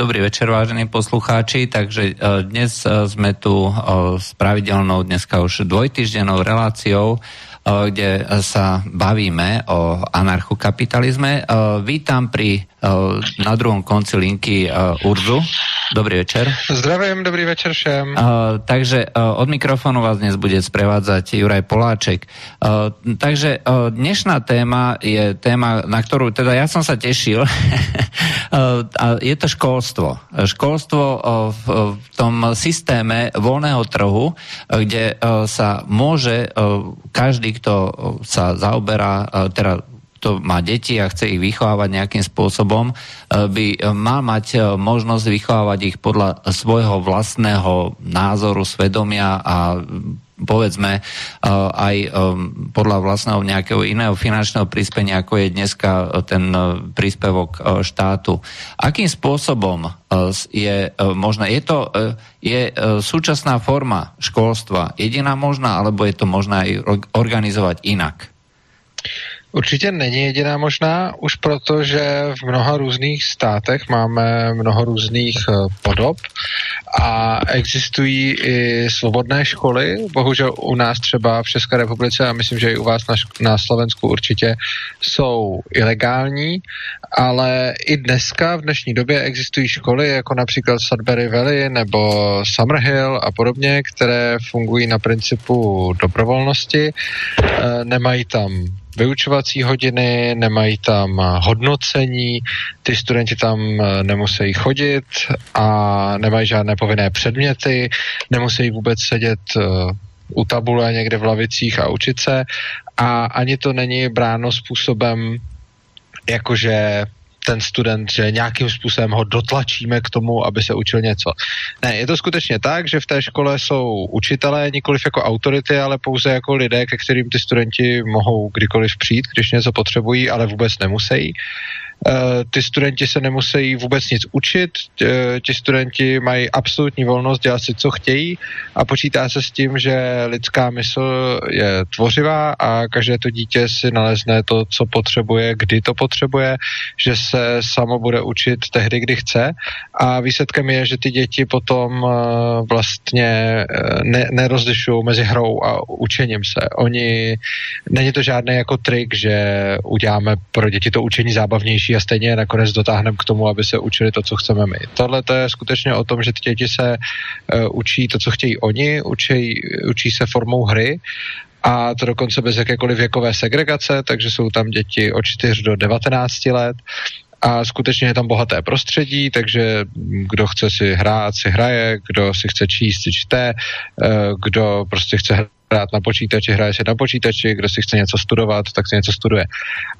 dobrý večer, vážení poslucháči. Takže dnes sme tu s pravidelnou, dneska už dvojtyždennou reláciou kde sa bavíme o anarchokapitalizme. Vítam pri na druhom konci linky Urzu. Dobrý večer. Zdravím, dobrý večer všem. Takže od mikrofónu vás dnes bude sprevádzať Juraj Poláček. Takže dnešná téma je téma, na ktorú teda ja som sa tešil. je to školstvo. Školstvo v tom systéme voľného trhu, kde sa môže každý kto sa zaoberá, teda kto má deti a chce ich vychovávať nejakým spôsobom, by mal mať možnosť vychovávať ich podľa svojho vlastného názoru, svedomia a povedzme aj podľa vlastného nejakého iného finančného prispenia, ako je dneska ten príspevok štátu. Akým spôsobom je možné? Je to je súčasná forma školstva jediná možná, alebo je to možné aj organizovať inak? Určitě není jediná možná, už proto, že v mnoha různých státech máme mnoho různých eh, podob a existují i svobodné školy. Bohužel u nás třeba v České republice a myslím, že i u vás na, na Slovensku určitě jsou ilegální, ale i dneska v dnešní době existují školy jako například Sudbury Valley nebo Summerhill a podobně, které fungují na principu dobrovolnosti. E, nemají tam vyučovací hodiny, nemají tam hodnocení, ty studenti tam eh, nemusí chodit a nemají žádné povinné předměty, nemusí vůbec sedět eh, u tabule někde v lavicích a učit se. A ani to není bráno způsobem, jakože ten student, že nějakým způsobem ho dotlačíme k tomu, aby se učil něco. Ne, je to skutečně tak, že v té škole jsou učitelé, nikoliv jako autority, ale pouze jako lidé, ke kterým ty studenti mohou kdykoliv přijít, když něco potřebují, ale vůbec nemusí. Eh, ty studenti se nemusí vůbec nic učit, eh, ti studenti mají absolutní volnost dělat si, co chtějí a počítá se s tím, že lidská mysl je tvořivá a každé to dítě si nalezne to, co potřebuje, kdy to potřebuje, že se samo bude učit tehdy, kdy chce a výsledkem je, že ty děti potom eh, vlastně ne, nerozlišují mezi hrou a učením se. Oni, není to žádný jako trik, že uděláme pro děti to učení zábavnější a stejně nakonec dotáhneme k tomu, aby se učili to, co chceme my. Tohle to je skutečně o tom, že ty děti se uh, učí to, co chtějí oni, učí, učí se formou hry a to dokonce bez jakékoliv věkové segregace, takže jsou tam děti od 4 do 19 let a skutečně je tam bohaté prostředí, takže kdo chce si hrát, si hraje, kdo si chce číst, si čte, eh, kdo prostě chce hrát na počítači, hraje si na počítači, kdo si chce něco studovat, tak si něco studuje.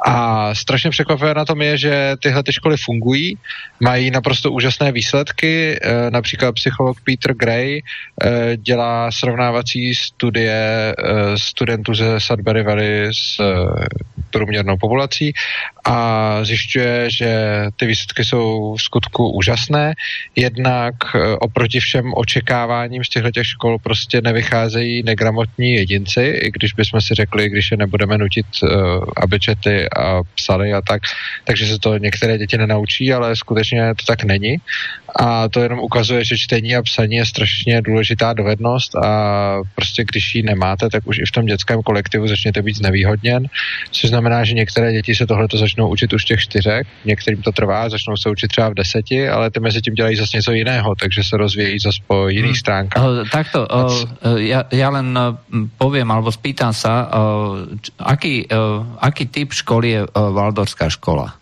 A strašně překvapivé na tom je, že tyhle ty školy fungují, mají naprosto úžasné výsledky, e, například psycholog Peter Gray e, dělá srovnávací studie e, studentů ze Sudbury Valley s průměrnou populací a zjišťuje, že ty výsledky jsou v skutku úžasné. Jednak oproti všem očekáváním z těchto těch škol prostě nevycházejí negramotní jedinci, i když bychom si řekli, když je nebudeme nutit, uh, aby čety a psali a tak, takže se to některé děti nenaučí, ale skutečně to tak není. A to jenom ukazuje, že čtení a psaní je strašně důležitá dovednost a prostě když ji nemáte, tak už i v tom dětském kolektivu začnete být znevýhodněn, což znamená, že některé děti se tohle začnou učit už v těch čtyřech, některým to trvá, začnou se učit třeba v deseti, ale ty mezi tím dělají zase něco jiného, takže se rozvíjí zase po jiných hmm. stránkách. Uh, takto, uh, ja, ja len poviem, alebo spýtam sa, uh, aký, uh, aký typ školy je Valdorská škola?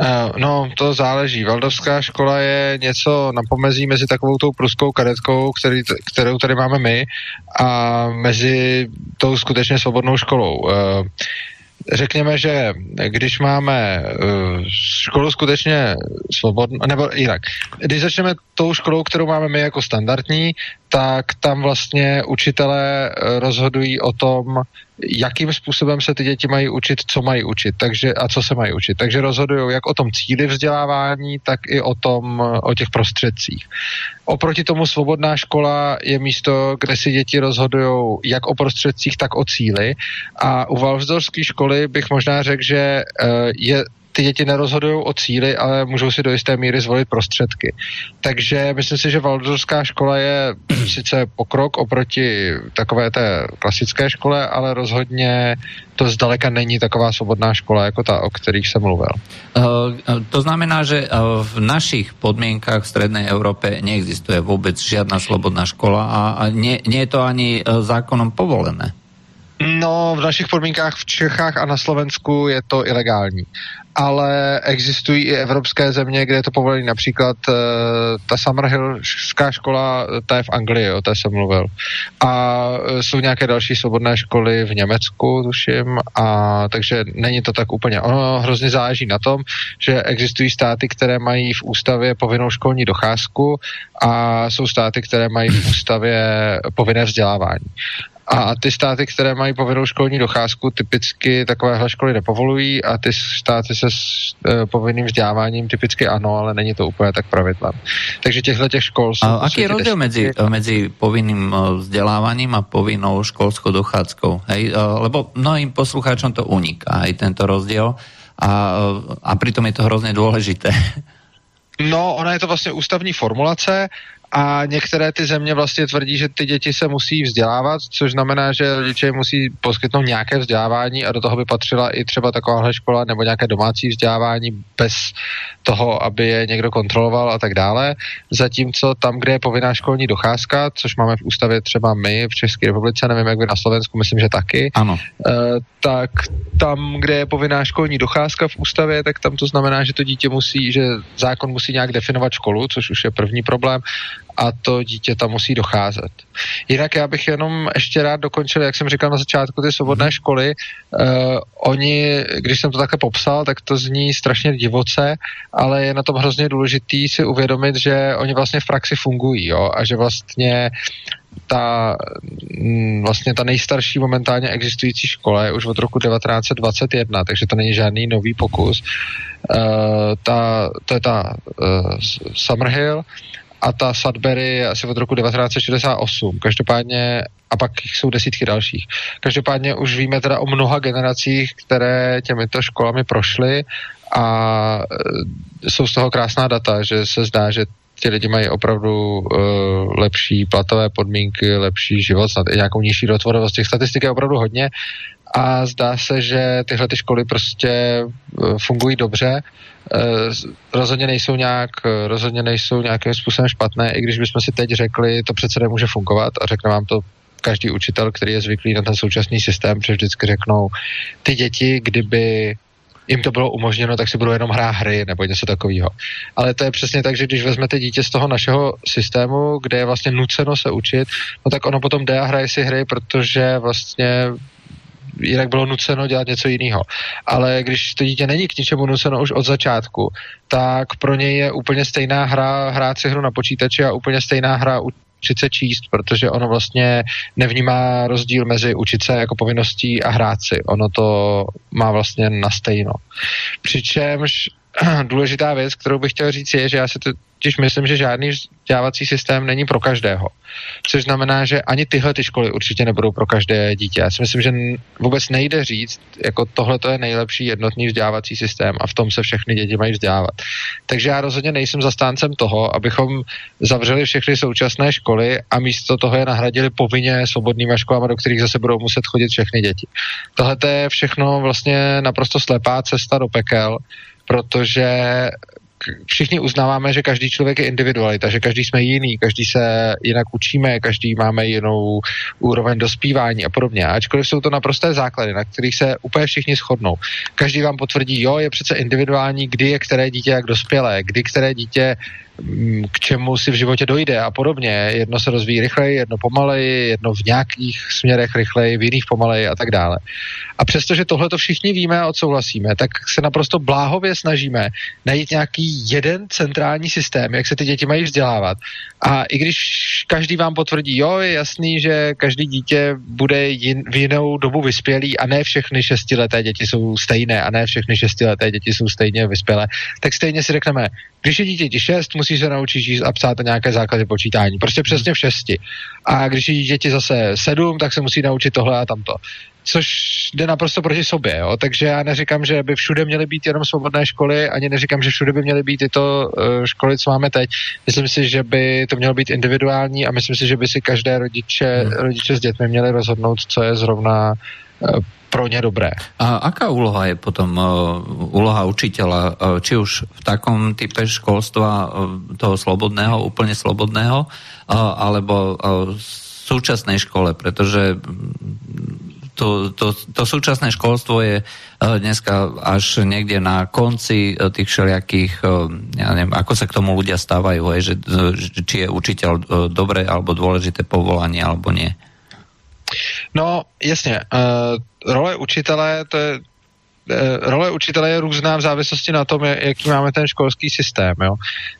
Uh, no, to záleží. Valdovská škola je něco na pomezí mezi takovou tou pruskou kadetkou, který, kterou tady máme my, a mezi tou skutečně svobodnou školou. Uh, řekněme, že když máme uh, školu skutečně svobodnou, nebo jinak, když začneme tou školou, kterou máme my jako standardní, tak tam vlastně učitelé eh, rozhodují o tom, jakým způsobem se ty děti mají učit, co mají učit takže, a co se mají učit. Takže rozhodují jak o tom cíli vzdělávání, tak i o tom, o těch prostředcích. Oproti tomu svobodná škola je místo, kde si děti rozhodují jak o prostředcích, tak o cíli. A u Valvzdorské školy bych možná řekl, že eh, je ty děti nerozhodují o cíli, ale můžou si do jisté míry zvolit prostředky. Takže myslím si, že Valdorská škola je sice pokrok oproti takové té klasické škole, ale rozhodně to zdaleka není taková svobodná škola, jako ta, o kterých jsem mluvil. Uh, to znamená, že v našich podmienkách v Strednej Európe neexistuje vůbec žádná slobodná škola a, a nie, nie je to ani zákonom povolené. No, v našich podmínkách v Čechách a na Slovensku je to ilegální. Ale existují i evropské země, kde je to povolené. Například uh, ta Summerhillská škola, ta je v Anglii, o té jsem mluvil. A uh, jsou nějaké další svobodné školy v Německu, tuším. A takže není to tak úplně. Ono hrozně záleží na tom, že existují státy, které mají v ústavě povinnou školní docházku a jsou státy, které mají v ústavě povinné vzdělávání. A ty státy, které mají povinnou školní docházku, typicky takovéhle školy nepovolují a ty státy se s e, povinným vzděláváním typicky ano, ale není to úplně tak pravidlem. Takže těchto těch škol jsou... A aký je rozdíl mezi, mezi povinným e, vzděláváním a povinnou školskou docházkou? Hej? E, lebo mnohým poslucháčom to uniká, aj tento rozdíl a, a pritom je to hrozně důležité. No, ona je to vlastně ústavní formulace a některé ty země vlastně tvrdí, že ty děti se musí vzdělávat, což znamená, že rodiče musí poskytnout nějaké vzdělávání a do toho by patřila i třeba takováhle škola nebo nějaké domácí vzdělávání bez toho, aby je někdo kontroloval a tak dále. Zatímco tam, kde je povinná školní docházka, což máme v ústavě třeba my v České republice, nevím, jak by na Slovensku, myslím, že taky, ano. Uh, tak tam, kde je povinná školní docházka v ústavě, tak tam to znamená, že to dítě musí, že zákon musí nějak definovat školu, což už je první problém a to dítě tam musí docházet. Jinak já bych jenom ještě rád dokončil, jak jsem říkal na začátku, ty svobodné mhm. školy. Uh, oni, když jsem to takhle popsal, tak to zní strašně divoce, ale je na tom hrozně důležitý si uvědomit, že oni vlastně v praxi fungují jo? a že vlastně ta, mm, vlastně ta nejstarší momentálně existující škola je už od roku 1921, takže to není žádný nový pokus. Uh, ta, to je ta uh, Summerhill a ta Sudbury je asi od roku 1968. Každopádně, a pak jsou desítky dalších. Každopádně už víme teda o mnoha generacích, které těmito školami prošly a e, jsou z toho krásná data, že se zdá, že ti lidi mají opravdu uh, lepší platové podmínky, lepší život, snad i nějakou nižší dotvorovost. Těch statistik je opravdu hodně a zdá se, že tyhle ty školy prostě uh, fungují dobře rozhodně nejsou nějak, eh, rozhodně nejsou nějakým způsobem špatné, i když bychom si teď řekli, to přece nemůže fungovat a řekne vám to každý učitel, který je zvyklý na ten současný systém, protože vždycky řeknou, ty děti, kdyby jim to bylo umožněno, tak si budou jenom hrát hry nebo něco takového. Ale to je přesně tak, že když vezmete dítě z toho našeho systému, kde je vlastně nuceno se učit, no tak ono potom jde a hraje si hry, protože vlastně jinak bylo nuceno dělat něco jiného. Ale když to dítě není k ničemu nuceno už od začátku, tak pro něj je úplně stejná hra hrát si hru na počítači a úplně stejná hra učit se číst, protože ono vlastně nevnímá rozdíl mezi učit se jako povinností a hrát si. Ono to má vlastně na stejno. Přičemž důležitá věc, kterou bych chtěl říct, je, že já si to totiž myslím, že žádný vzdělávací systém není pro každého. Což znamená, že ani tyhle ty školy určitě nebudou pro každé dítě. Já si myslím, že vůbec nejde říct, jako tohle to je nejlepší jednotný vzdělávací systém a v tom se všechny děti mají vzdělávat. Takže já rozhodně nejsem zastáncem toho, abychom zavřeli všechny současné školy a místo toho je nahradili povinně svobodnýma školama, do kterých zase budou muset chodit všechny děti. Tohle je všechno vlastně naprosto slepá cesta do pekel, protože všichni uznáváme, že každý člověk je individualita, že každý jsme jiný, každý se jinak učíme, každý máme jinou úroveň dospívání a podobně. Ačkoliv jsou to naprosté základy, na kterých se úplně všichni shodnou. Každý vám potvrdí, jo, je přece individuální, kdy je které dítě jak dospělé, kdy které dítě k čemu si v životě dojde a podobně. Jedno se rozvíjí rychleji, jedno pomaleji, jedno v nějakých směrech rychleji, v jiných pomaleji a tak dále. A přestože tohle to všichni víme a odsouhlasíme, tak se naprosto bláhově snažíme najít nějaký jeden centrální systém, jak se ty děti mají vzdělávat. A i když každý vám potvrdí, jo, je jasný, že každý dítě bude jin, v jinou dobu vyspělý a ne všechny šestileté děti jsou stejné a ne všechny šestileté děti jsou stejně vyspělé, tak stejně si řekneme, když je dítěti 6, musí se naučit číst a psát nějaké základy počítání. Prostě přesně v šesti. A když je dítěti zase 7, tak se musí naučit tohle a tamto. což jde naprosto proti sobě, jo? takže já neříkám, že by všude měly být jenom svobodné školy, ani neříkám, že všude by měly být tyto uh, školy, co máme teď. Myslím si, že by to mělo být individuální a myslím si, že by si každé rodiče, hmm. rodiče s dětmi měli rozhodnout, co je zrovna uh, pro ně dobré. A aká úloha je potom uh, úloha učiteľa, uh, či už v takom type školstva uh, toho slobodného, úplne slobodného, uh, alebo uh, súčasnej škole, pretože to, to, to súčasné školstvo je dneska až niekde na konci tých všelijakých, ja neviem, ako sa k tomu ľudia stávajú, že, či je učiteľ dobré alebo dôležité povolanie, alebo nie. No, jasně. Uh, role učitele, to je eh, role učitele je různá v závislosti na tom, jaký máme ten školský systém. Jo?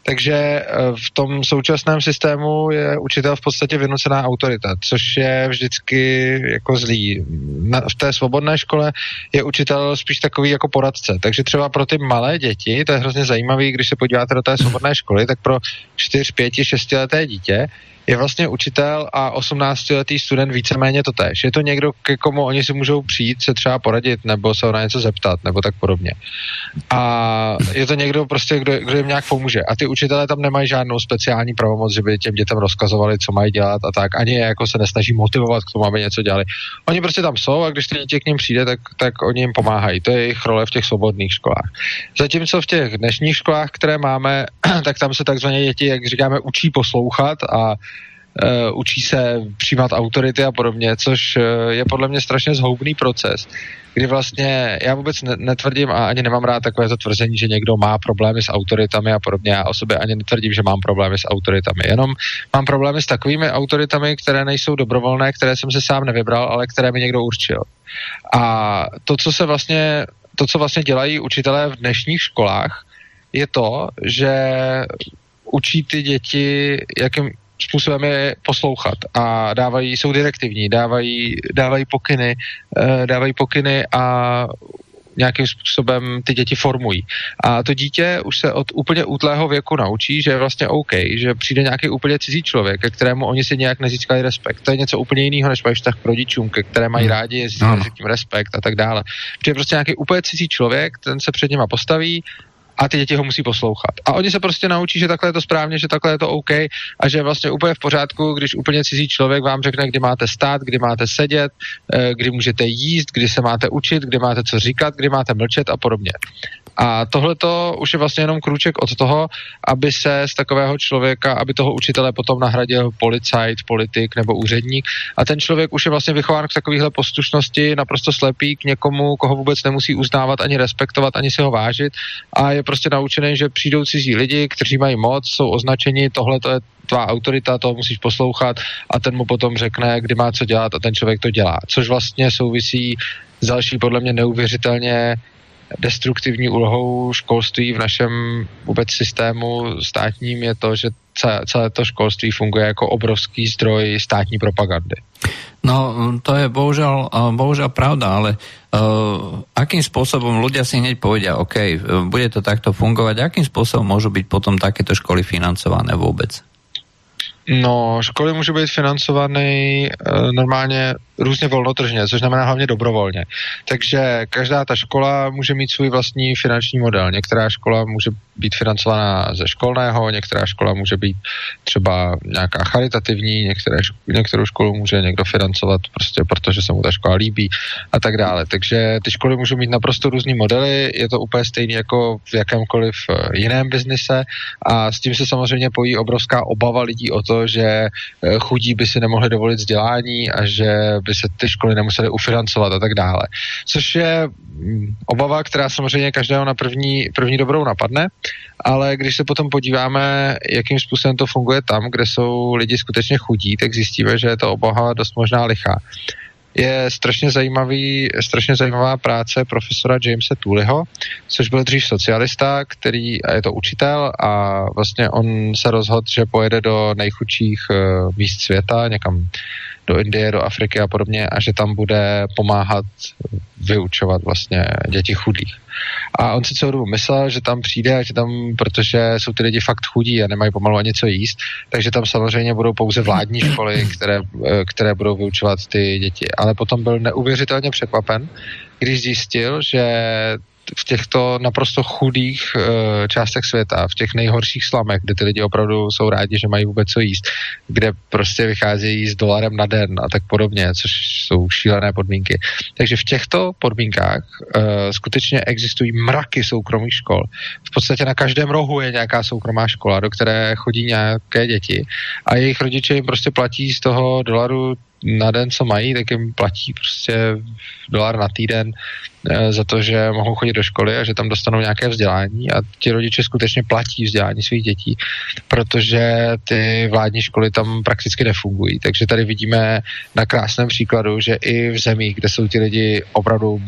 Takže eh, v tom současném systému je učitel v podstatě vynucená autorita, což je vždycky jako zlý. Na, v té svobodné škole je učitel spíš takový jako poradce. Takže třeba pro ty malé děti, to je hrozně zajímavé, když se podíváte do té svobodné školy, tak pro 4, 5, 6 leté dítě je vlastně učitel a 18-letý student víceméně to tež. Je to někdo, ke komu oni si můžou přijít, se třeba poradit, nebo se na něco zeptat, nebo tak podobně. A je to někdo prostě, kdo, kdo jim nějak pomůže. A ty učitelé tam nemají žádnou speciální pravomoc, že by těm dětem rozkazovali, co mají dělat a tak. Ani jako se nesnaží motivovat k tomu, aby něco dělali. Oni prostě tam jsou a když ty dítě k ním přijde, tak, tak oni jim pomáhají. To je jejich role v těch svobodných školách. Zatímco v těch dnešních školách, které máme, tak tam se takzvaně děti, jak říkáme, učí poslouchat a uh, učí se přijímat autority a podobně, což uh, je podle mě strašně zhoubný proces, kdy vlastně já vůbec netvrdím a ani nemám rád takové to tvrzení, že někdo má problémy s autoritami a podobně. Já o sobě ani netvrdím, že mám problémy s autoritami. Jenom mám problémy s takovými autoritami, které nejsou dobrovolné, které jsem se sám nevybral, ale které mi někdo určil. A to, co se vlastně, to, co vlastně dělají učitelé v dnešních školách, je to, že učí ty děti, jakým, způsobem je poslouchat a dávají, jsou direktivní, dávají, dávají pokyny, eh, dávají pokyny a nějakým způsobem ty děti formují. A to dítě už se od úplně útlého věku naučí, že je vlastně OK, že přijde nějaký úplně cizí člověk, ke kterému oni si nějak nezískali respekt. To je něco úplně jiného, než mají vztah k rodičům, ke které mají hmm. rádi, získali no. tím respekt a tak dále. Protože prostě nějaký úplně cizí člověk, ten se před nima postaví, a ty děti ho musí poslouchat. A oni se prostě naučí, že takhle je to správně, že takhle je to OK a že vlastně úplně v pořádku, když úplně cizí člověk vám řekne, kdy máte stát, kdy máte sedět, eh, kdy můžete jíst, kdy se máte učit, kdy máte co říkat, kdy máte mlčet a podobně. A tohle to už je vlastně jenom krůček od toho, aby se z takového člověka, aby toho učitele potom nahradil policajt, politik nebo úředník. A ten člověk už je vlastně vychován k takovéhle poslušnosti, naprosto slepý k někomu, koho vůbec nemusí uznávat ani respektovat, ani si ho vážit. A je prostě naučený, že přijdou cizí lidi, kteří mají moc, jsou označeni, tohle to je tvá autorita, toho musíš poslouchat a ten mu potom řekne, kdy má co dělat a ten člověk to dělá. Což vlastně souvisí s další podle mě neuvěřitelně destruktivní úlohou školství v našem vůbec systému státním je to, že celé to školství funguje jako obrovský zdroj státní propagandy. No, to je bohužel, bohužel pravda, ale uh, akým spôsobom ľudia si hneď povedia, OK, bude to takto fungovať, akým spôsobom môžu byť potom takéto školy financované vôbec? No, školy můžou být financovány e, normálně různě volnotržně, což znamená hlavně dobrovolně. Takže každá ta škola může mít svůj vlastní finanční model. Některá škola může být financovaná ze školného, některá škola může být třeba nějaká charitativní, některé, některou školu může někdo financovat prostě protože se mu ta škola líbí a tak dále. Takže ty školy můžou mít naprosto různý modely, je to úplně stejné jako v jakémkoliv eh, jiném biznise a s tím se samozřejmě pojí obrovská obava lidí o to, že eh, chudí by si nemohli dovolit vzdělání a že by se ty školy nemusely ufinancovat a tak dále. Což je mm, obava, která samozřejmě každého na první, první dobrou napadne, ale když se potom podíváme, jakým způsobem to funguje tam, kde jsou lidi skutečně chudí, tak zjistíme, že je to obava dost možná lichá je strašně, zajímavý, strašně zajímavá práce profesora Jamesa Tooleyho, což byl dřív socialista, který a je to učitel a vlastně on se rozhodl, že pojede do nejchudších uh, míst světa, někam do Indie, do Afriky a podobně a že tam bude pomáhat vyučovat vlastně děti chudých. A on si celou dobu myslel, že tam přijde a že tam, protože jsou ty lidi fakt chudí a nemají pomalu ani co jíst, takže tam samozřejmě budou pouze vládní školy, které, které budou vyučovat ty děti. Ale potom byl neuvěřitelně překvapen, když zjistil, že v těchto naprosto chudých uh, částech světa, v těch nejhorších slamech, kde ty lidi opravdu jsou rádi, že mají vůbec co jíst, kde prostě vycházejí s dolarem na den a tak podobně, což jsou šílené podmínky. Takže v těchto podmínkách uh, skutečně existují mraky soukromých škol. V podstatě na každém rohu je nějaká soukromá škola, do které chodí nějaké děti a jejich rodiče jim prostě platí z toho dolaru na den, co mají, tak jim platí prostě dolar na týden e, za to, že mohou chodit do školy a že tam dostanou nějaké vzdělání a ti rodiče skutečně platí vzdělání svých dětí, protože ty vládní školy tam prakticky nefungují. Takže tady vidíme na krásném příkladu, že i v zemích, kde jsou ti lidi opravdu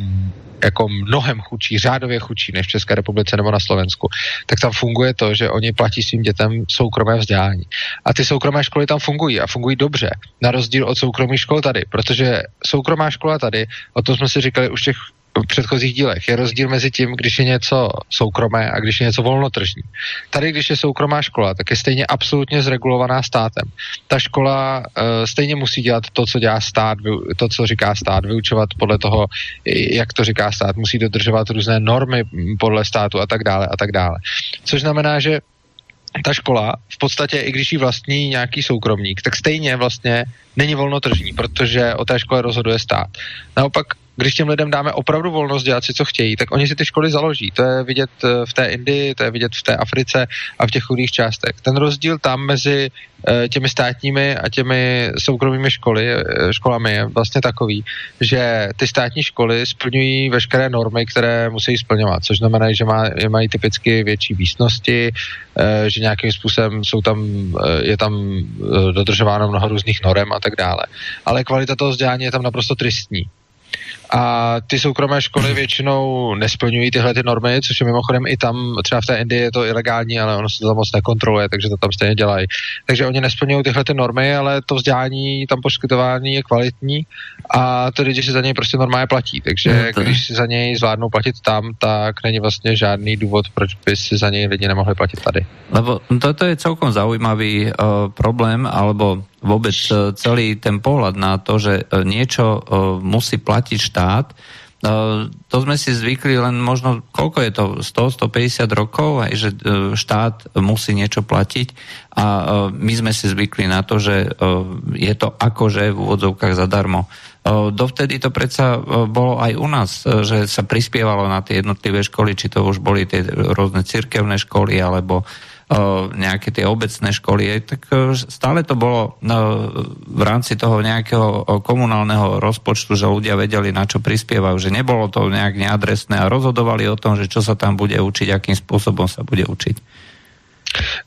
jako mnohem chudší, řádově chudší než v České republice nebo na Slovensku, tak tam funguje to, že oni platí svým dětem soukromé vzdělání. A ty soukromé školy tam fungují a fungují dobře, na rozdíl od soukromých škol tady, protože soukromá škola tady, o tom jsme si říkali už těch předchozích dílech. Je rozdíl mezi tím, když je něco soukromé a když je něco volnotržní. Tady, když je soukromá škola, tak je stejně absolutně zregulovaná státem. Ta škola uh, stejně musí dělat to, co dělá stát, to, co říká stát, vyučovat podle toho, jak to říká stát, musí dodržovat různé normy podle státu a tak dále a tak dále. Což znamená, že ta škola v podstatě, i když ji vlastní nějaký soukromník, tak stejně vlastně není volnotržní, protože o té škole rozhoduje stát. Naopak když těm lidem dáme opravdu volnost dělat si, co chtějí, tak oni si ty školy založí. To je vidět eh, v té Indii, to je vidět v té Africe a v těch chudých částech. Ten rozdíl tam mezi eh, těmi státními a těmi soukromými školy, eh, školami je vlastně takový, že ty státní školy splňují veškeré normy, které musí splňovat, což znamená, že má, mají typicky větší výsnosti, že nějakým způsobem jsou tam, je tam dodržováno mnoho různých norem a tak dále. Ale kvalita toho vzdělání je tam naprosto tristní. A ty soukromé školy většinou nesplňují tyhle ty normy, což je mimochodem i tam, třeba v té Indii je to ilegální, ale ono se to tam moc nekontroluje, takže to tam stejně dělají. Takže oni nesplňují tyhle ty normy, ale to vzdělání tam poskytování je kvalitní a ty lidi si za něj prostě normálně platí. Takže no, to... když si za něj zvládnou platit tam, tak není vlastně žádný důvod, proč by si za něj lidi nemohli platit tady. Lebo toto je celkom zaujímavý uh, problém, alebo vôbec e, celý ten pohľad na to, že e, niečo e, musí platiť štát, to sme si zvykli len možno, koľko je to, 100-150 rokov, aj že štát musí niečo platiť a my sme si zvykli na to, že je to akože v úvodzovkách zadarmo. Dovtedy to predsa bolo aj u nás, že sa prispievalo na tie jednotlivé školy, či to už boli tie rôzne cirkevné školy, alebo nejaké tie obecné školy, tak e, stále to bolo e, v rámci toho nejakého komunálneho rozpočtu, že ľudia vedeli, na čo prispievajú, že nebolo to nejak neadresné a rozhodovali o tom, že čo sa tam bude učiť, akým spôsobom sa bude učiť.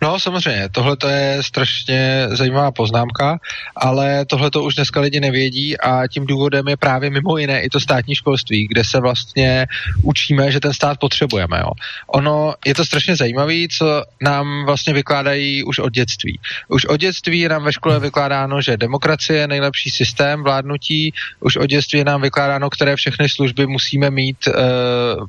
No samozřejmě, tohle to je strašně zajímavá poznámka, ale tohle to už dneska lidi nevědí a tím důvodem je právě mimo jiné i to státní školství, kde se vlastně učíme, že ten stát potřebujeme. Jo. Ono je to strašně zajímavé, co nám vlastně vykládají už od dětství. Už od dětství je nám ve škole vykládáno, že demokracie je nejlepší systém vládnutí, už od dětství je nám vykládáno, které všechny služby musíme mít e,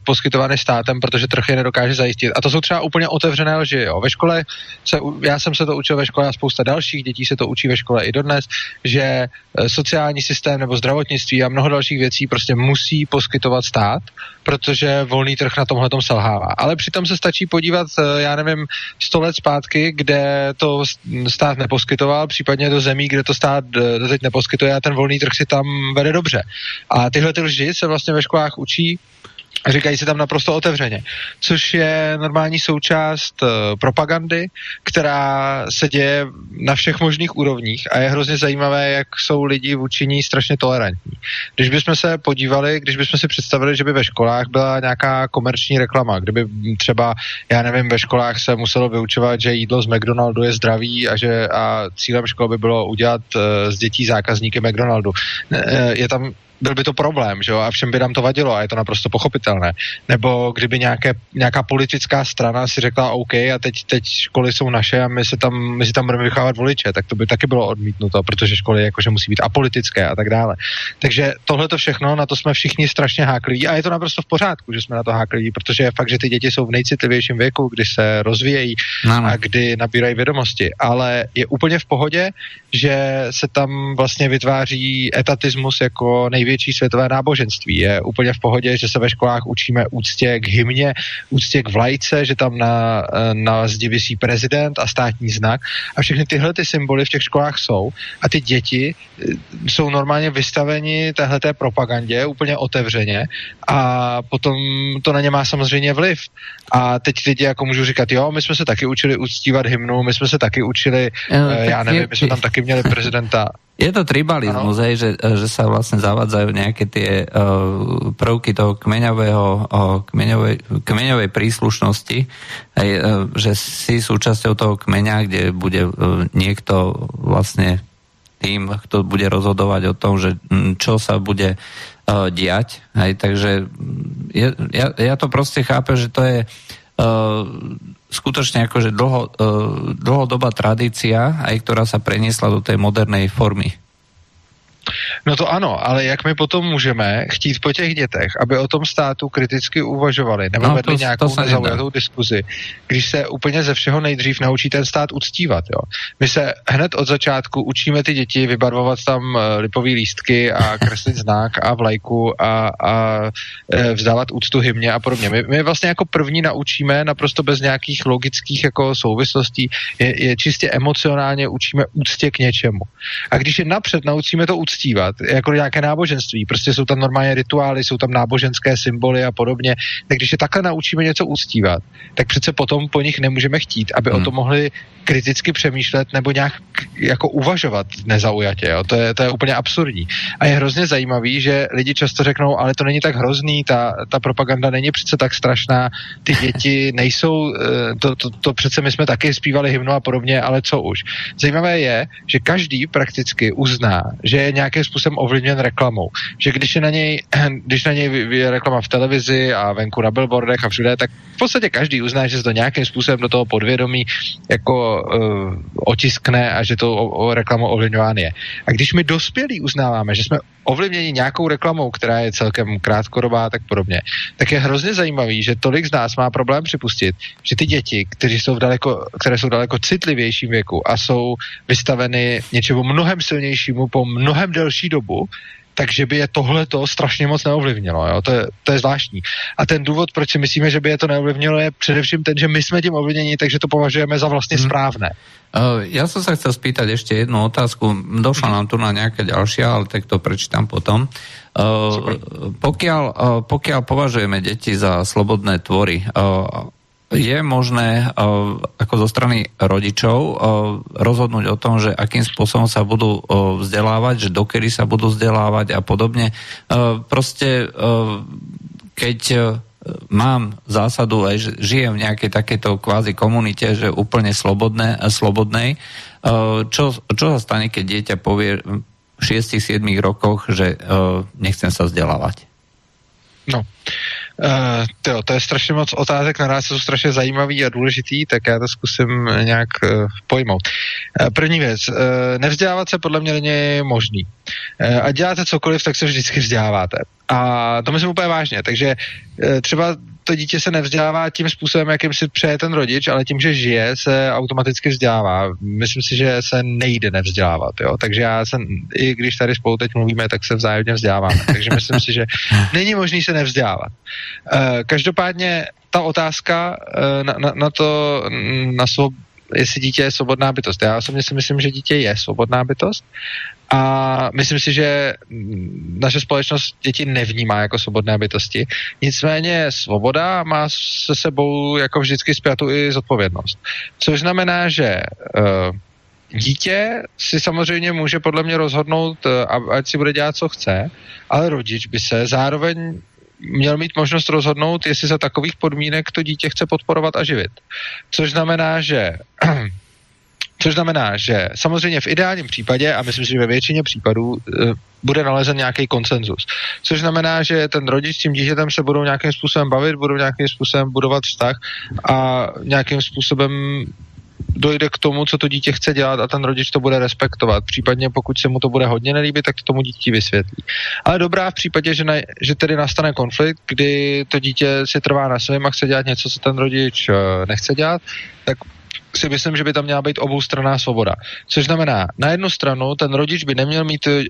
poskytované státem, protože trh je nedokáže zajistit. A to jsou třeba úplně otevřené lži. Jo. Ve škole škole, se, já jsem se to učil ve škole a spousta dalších dětí se to učí ve škole i dodnes, že e, sociální systém nebo zdravotnictví a mnoho dalších věcí prostě musí poskytovat stát, protože volný trh na tomhle selhává. Ale přitom se stačí podívat, e, já nevím, 100 let zpátky, kde to stát neposkytoval, případně do zemí, kde to stát e, doteď neposkytuje a ten volný trh si tam vede dobře. A tyhle ty lži se vlastně ve školách učí říkají se tam naprosto otevřeně, což je normální součást uh, propagandy, která se děje na všech možných úrovních a je hrozně zajímavé, jak jsou lidi vůči ní strašně tolerantní. Když bychom se podívali, když bychom si představili, že by ve školách byla nějaká komerční reklama, kdyby třeba, já nevím, ve školách se muselo vyučovat, že jídlo z McDonaldu je zdravý a že a cílem školy by bylo udělat uh, z dětí zákazníky McDonaldu. Uh, je tam byl by to problém, že jo, a všem by nám to vadilo a je to naprosto pochopitelné. Nebo kdyby nějaké, nějaká politická strana si řekla OK a teď, teď školy jsou naše a my, se tam, my si tam budeme vychávat voliče, tak to by taky bylo odmítnuto, protože školy jakože musí být apolitické a tak dále. Takže tohle to všechno, na to jsme všichni strašně hákliví a je to naprosto v pořádku, že jsme na to hákliví, protože je fakt, že ty děti jsou v nejcitlivějším věku, kdy se rozvíjejí no, no. a kdy nabírají vědomosti. Ale je úplně v pohodě, že se tam vlastně vytváří etatismus jako největší světové náboženství. Je úplně v pohodě, že se ve školách učíme úctě k hymně, úctě k vlajce, že tam na, na zdi vysí prezident a státní znak a všechny tyhle ty symboly v těch školách jsou a ty děti eh, jsou normálně vystaveni téhleté propagandě úplně otevřeně a potom to na ně má samozřejmě vliv. A teď lidi jako můžu říkat, jo, my jsme se taky učili uctívat hymnu, my jsme se taky učili, no, já nevím, my jsme tam taky měli prezidenta. Je to tribalizmus, hej, že, že sa vlastne zavádzajú nejaké tie uh, prvky toho kmeňového, uh, kmeňovej, kmeňovej príslušnosti, hej, uh, že si súčasťou toho kmeňa, kde bude uh, niekto vlastne tým, kto bude rozhodovať o tom, že m, čo sa bude uh, diať. Hej, takže je, ja, ja to proste chápem, že to je uh, skutočne akože dlho, uh, dlhodobá tradícia, aj ktorá sa preniesla do tej modernej formy. No to ano, ale jak my potom můžeme chtít po těch dětech, aby o tom státu kriticky uvažovali nebo no, vedli to, nějakou to nezaujatou diskuzi, když se úplně ze všeho nejdřív naučí ten stát uctívat. Jo. My se hned od začátku učíme ty děti vybarvovat tam eh, lipový lístky a kreslit znak a vlajku a, a eh, vzdávat úctu hymně a podobně. My, my vlastně jako první naučíme naprosto bez nějakých logických jako souvislostí, je, je čistě emocionálně učíme úctě k něčemu. A když je napřed naučíme to úctě uctívat, jako nějaké náboženství. Prostě jsou tam normálně rituály, jsou tam náboženské symboly a podobně. Tak když je takhle naučíme něco uctívat, tak přece potom po nich nemůžeme chtít, aby hmm. o tom mohli kriticky přemýšlet nebo nějak jako uvažovat nezaujatě. Jo? To, je, to je úplně absurdní. A je hrozně zajímavý, že lidi často řeknou, ale to není tak hrozný, ta, ta propaganda není přece tak strašná, ty děti nejsou, eh, to, to, to přece my jsme taky zpívali hymnu a podobně, ale co už. Zajímavé je, že každý prakticky uzná, že je nějakým způsobem ovlivněn reklamou. Že když je na něj, když na něj je reklama v televizi a venku na billboardech a všude, tak v podstatě každý uzná, že se to nějakým způsobem do toho podvědomí jako uh, otiskne a že to o, o reklamu ovlivňován je. A když my dospělí uznáváme, že jsme ovlivněni nějakou reklamou, která je celkem krátkodobá, tak podobně, tak je hrozně zajímavý, že tolik z nás má problém připustit, že ty děti, kteří jsou v daleko, které jsou daleko citlivějším věku a jsou vystaveny něčemu mnohem silnějšímu po mnohem delší dobu, takže by je tohleto strašně moc neovlivnilo. Jo? To, je, to je zvláštní. A ten důvod, proč si myslíme, že by je to neovlivnilo, je především ten, že my jsme tím ovlivněni, takže to považujeme za vlastně hmm. správné. Uh, ja som sa chcel spýtať ešte jednu otázku. Došla nám tu na nejaké ďalšie, ale tak to prečítam potom. Uh, pokiaľ, uh, pokiaľ považujeme deti za slobodné tvory, je možné uh, ako zo strany rodičov uh, rozhodnúť o tom, že akým spôsobom sa budú uh, vzdelávať, že dokedy sa budú vzdelávať a podobne. Proste, keď mám zásadu, aj že žijem v nejakej takéto kvázi komunite, že úplne slobodné, slobodnej, čo, čo sa stane, keď dieťa povie v 6-7 rokoch, že nechcem sa vzdelávať? No, Uh, tyjo, to je strašně moc otázek, na nás jsou strašně zajímavý a důležitý, tak já to zkusím nějak uh, pojmout. Uh, první věc, uh, nevzdělávat se podle mě není možný. Uh, a děláte cokoliv, tak se vždycky vzděláváte. A to myslím úplně vážně. Takže uh, třeba to dítě se nevzdělává tím způsobem, jakým si přeje ten rodič, ale tím, že žije, se automaticky vzdělává. Myslím si, že se nejde nevzdělávat. Jo? Takže já jsem, i když tady spolu teď mluvíme, tak se vzájemně vzděláváme. Takže myslím si, že není možný se nevzdělávat. Uh, každopádně ta otázka uh, na, na, na to, na svou, jestli dítě je svobodná bytost. Já osobně si myslím, že dítě je svobodná bytost a myslím si, že naše společnost děti nevnímá jako svobodné bytosti. Nicméně svoboda má se sebou jako vždycky zpětu i zodpovědnost. Což znamená, že uh, dítě si samozřejmě může podle mě rozhodnout, uh, ať si bude dělat, co chce, ale rodič by se zároveň měl mít možnost rozhodnout, jestli za takových podmínek to dítě chce podporovat a živit. Což znamená, že Což znamená, že samozřejmě v ideálním případě, a myslím si, že ve většině případů, eh, bude nalezen nějaký konsenzus. Což znamená, že ten rodič s tím dítětem se budou nějakým způsobem bavit, budou nějakým způsobem budovat vztah a nějakým způsobem dojde k tomu, co to dítě chce dělat a ten rodič to bude respektovat. Případně pokud se mu to bude hodně nelíbit, tak to tomu dítě vysvětlí. Ale dobrá v případě, že, na, že tedy nastane konflikt, kdy to dítě si trvá na svém a chce dělat něco, co ten rodič uh, nechce dělat, tak si myslím, že by tam měla být oboustranná svoboda. Což znamená, na jednu stranu ten rodič by neměl mít eh,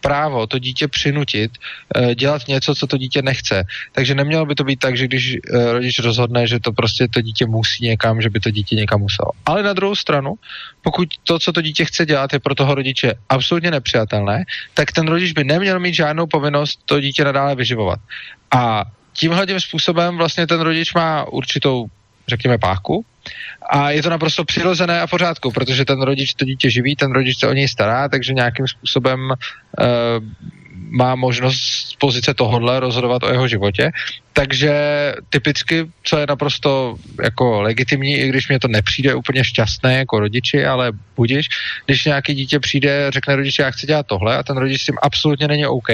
právo to dítě přinutit uh, dělat něco, co to dítě nechce. Takže nemělo by to být tak, že když uh, rodič rozhodne, že to prostě to dítě musí někam, že by to dítě někam muselo. Ale na druhou stranu, pokud to, co to dítě chce dělat, je pro toho rodiče absolutně nepřijatelné, tak ten rodič by neměl mít žádnou povinnost to dítě nadále vyživovat. A tímhle tím způsobem vlastně ten rodič má určitou, řekněme, páku, a je to naprosto přirozené a pořádku, protože ten rodič to dítě živí, ten rodič se o něj stará, takže nějakým způsobem uh, má možnost z pozice tohodle rozhodovat o jeho životě. Takže typicky, co je naprosto jako legitimní, i když mě to nepřijde úplně šťastné jako rodiči, ale budíš, když nějaký dítě přijde, řekne rodiči, já chci dělat tohle a ten rodič s tím absolutně není OK,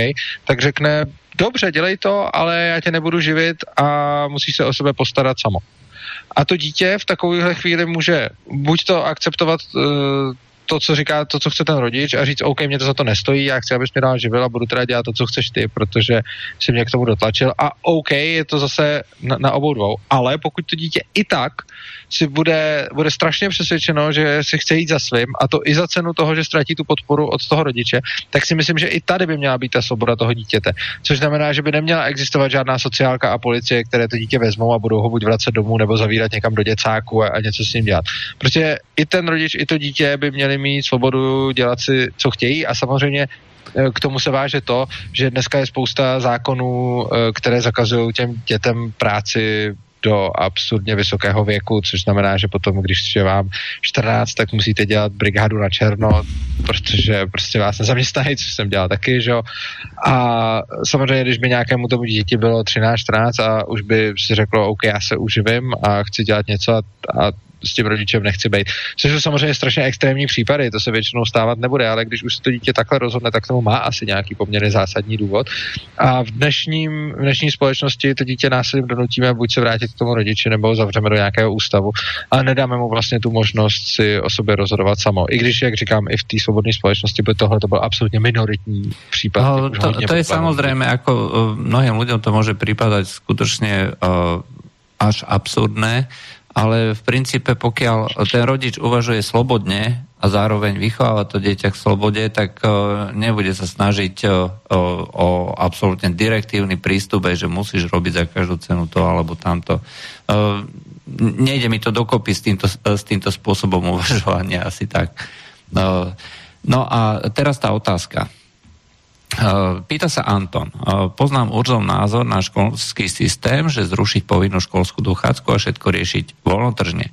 tak řekne, dobře, dělej to, ale já tě nebudu živit a musíš se o sebe postarat samo. A to dítě v takovéhle chvíli může buď to akceptovat uh, to, co říká, to, co chce ten rodič a říct, OK, mě to za to nestojí, já chci, abys mě dal živil a budu teda dělat to, co chceš ty, protože si mě k tomu dotlačil. A OK, je to zase na, na obou dvou. Ale pokud to dítě i tak si bude, bude strašně přesvědčeno, že si chce jít za svým a to i za cenu toho, že ztratí tu podporu od toho rodiče, tak si myslím, že i tady by měla být ta svoboda toho dítěte. Což znamená, že by neměla existovat žádná sociálka a policie, které to dítě vezmou a budou ho buď vracet domů nebo zavírat někam do děcáku a, a něco s ním dělat. Protože i ten rodič, i to dítě by měli mít svobodu dělat si, co chtějí a samozřejmě eh, k tomu se váže to, že dneska je spousta zákonů, eh, které zakazují těm dětem práci do absurdně vysokého věku, což znamená, že potom, když je vám 14, tak musíte dělat brigádu na černo, protože prostě vás nezaměstnají, což jsem dělal taky, že jo. A samozřejmě, když by nějakému tomu děti bylo 13, 14 a už by si řeklo, OK, já se uživím a chci dělat něco a, a s tím rodičem nechci být. Což jsou samozřejmě strašně extrémní případy, to se většinou stávat nebude, ale když už se to dítě takhle rozhodne, tak tomu má asi nějaký poměrně zásadní důvod. A v, dnešním, v dnešní společnosti to dítě násilím donutíme buď se vrátit k tomu rodiči, nebo ho zavřeme do nějakého ústavu, ale nedáme mu vlastně tu možnost si o sobě rozhodovat samo. I když, jak říkám, i v té svobodné společnosti by tohle to byl absolutně minoritní případ. No, to, to je samozřejmě, jako mnohým lidem to může připadat skutečně uh, až absurdné, ale v princípe pokiaľ ten rodič uvažuje slobodne a zároveň vychováva to dieťa k slobode, tak uh, nebude sa snažiť uh, o absolútne direktívny prístup, že musíš robiť za každú cenu to alebo tamto. Uh, nejde mi to dokopy s týmto, s týmto spôsobom uvažovania asi tak. No a teraz tá otázka. Eh, pýta sa Anton. Eh, poznám Urzov názor na školský systém, že zrušiť povinnú školskú dochádzku a všetko riešiť voľnotržne.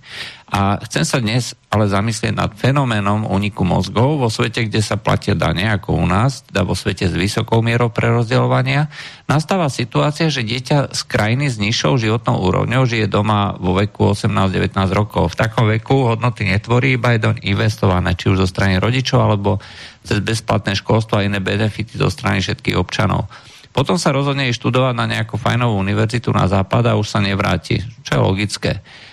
A chcem sa dnes ale zamyslieť nad fenoménom uniku mozgov vo svete, kde sa platia dane ako u nás, teda vo svete s vysokou mierou prerozdeľovania. Nastáva situácia, že dieťa z krajiny s nižšou životnou úrovňou žije doma vo veku 18-19 rokov. V takom veku hodnoty netvorí, iba je do investované, či už zo strany rodičov, alebo cez bezplatné školstvo a iné benefity zo strany všetkých občanov. Potom sa rozhodne študovať na nejakú fajnovú univerzitu na západ a už sa nevráti, čo je logické.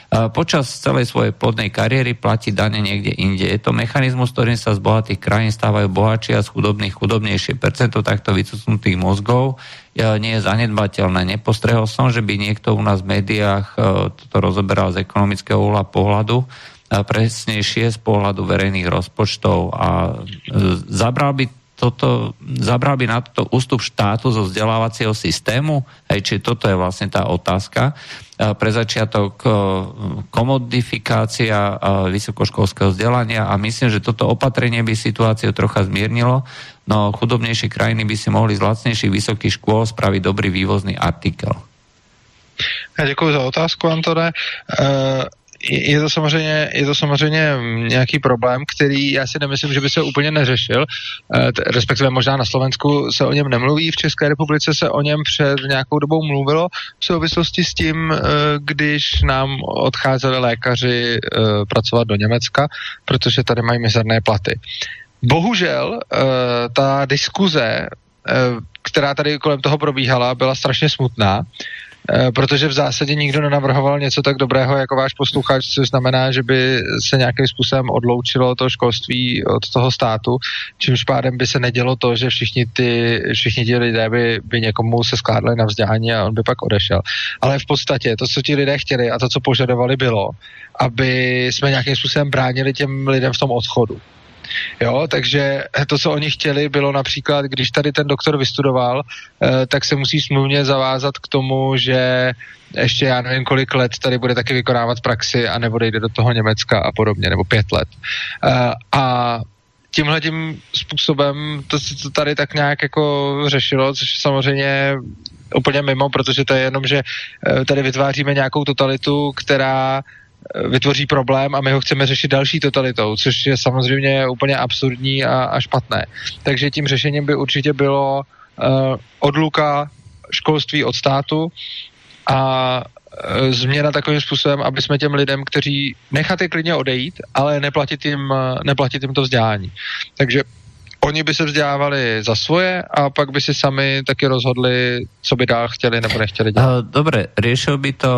Počas celej svojej podnej kariéry platí dane niekde inde. Je to mechanizmus, ktorým sa z bohatých krajín stávajú bohatšie a z chudobných chudobnejšie. Percento takto vycutnutých mozgov nie je zanedbateľné. Nepostrehol som, že by niekto u nás v médiách e, toto rozoberal z ekonomického úhla pohľadu presnejšie z pohľadu verejných rozpočtov a e, zabral by toto, zabral by na toto ústup štátu zo vzdelávacieho systému? Hej, či toto je vlastne tá otázka. Pre začiatok e, komodifikácia vysokoškolského vzdelania a myslím, že toto opatrenie by situáciu trocha zmiernilo, no chudobnejšie krajiny by si mohli z lacnejších vysokých škôl spraviť dobrý vývozný artikel. Ja děkuji za otázku, Antone. Uh je to, samozřejmě, je to samozřejmě nějaký problém, který já si nemyslím, že by se úplně neřešil, eh, respektive možná na Slovensku se o něm nemluví, v České republice se o něm před nějakou dobou mluvilo v souvislosti s tím, eh, když nám odcházeli lékaři eh, pracovat do Německa, protože tady mají mizerné platy. Bohužel ta diskuze, která tady kolem toho probíhala, byla strašně smutná protože v zásadě nikdo nenavrhoval něco tak dobrého jako váš posluchač, což znamená, že by se nějakým způsobem odloučilo to školství od toho státu, čímž pádem by se nedělo to, že všichni ty, všichni ti lidé by, by někomu se skládali na vzdělání a on by pak odešel. Ale v podstatě to, co ti lidé chtěli a to, co požadovali, bylo, aby jsme nějakým způsobem bránili těm lidem v tom odchodu. Jo, takže to, co oni chtěli, bylo například, když tady ten doktor vystudoval, eh, tak se musí smluvně zavázat k tomu, že ještě já nevím kolik let tady bude taky vykonávat praxi a nebo jde do toho Německa a podobně, nebo pět let. Eh, a tímhle tím způsobem to se to tady tak nějak jako řešilo, což samozřejmě úplně mimo, protože to je jenom, že eh, tady vytváříme nějakou totalitu, která vytvoří problém a my ho chceme řešit další totalitou, což je samozřejmě úplně absurdní a, a špatné. Takže tím řešením by určitě bylo uh, odluka školství od státu a uh, změna takovým způsobem, aby jsme těm lidem, kteří nechat je klidně odejít, ale neplatit jim, neplatit jim to vzdělání. Takže oni by se vzdělávali za svoje a pak by si sami taky rozhodli, co by dál chtěli nebo nechtěli dělat. Dobre, riešil by to,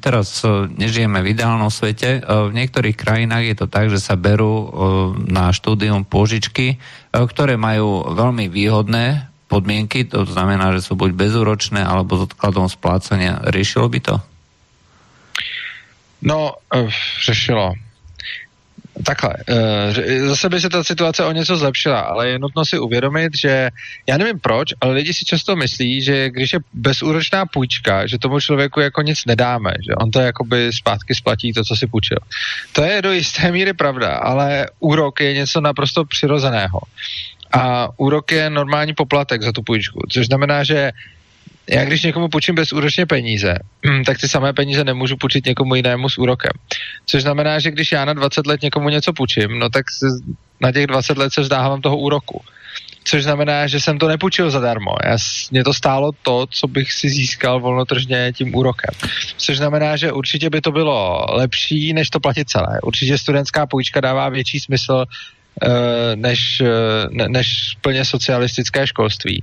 teraz nežijeme v ideálnom svete, v niektorých krajinách je to tak, že sa berú na štúdium pôžičky, ktoré majú veľmi výhodné podmienky, to znamená, že sú buď bezúročné alebo s odkladom splácania. Riešilo by to? No, eh, řešilo. Takhle, eh, zase by se ta situace o něco zlepšila, ale je nutno si uvědomit, že já nevím proč, ale lidi si často myslí, že když je bezúročná půjčka, že tomu člověku jako nic nedáme, že on to jakoby zpátky splatí to, co si půjčil. To je do jisté míry pravda, ale úrok je něco naprosto přirozeného. A úrok je normální poplatek za tu půjčku, což znamená, že já když někomu půjčím bezúročně peníze, tak ty samé peníze nemůžu půjčit někomu jinému s úrokem. Což znamená, že když já na 20 let někomu něco půjčím, no tak na těch 20 let se vzdávám toho úroku. Což znamená, že jsem to nepůjčil zadarmo. Já, mě to stálo to, co bych si získal volnotržně tím úrokem. Což znamená, že určitě by to bylo lepší, než to platit celé. Určitě studentská půjčka dává větší smysl Eh, než, eh, ne, než plně socialistické školství.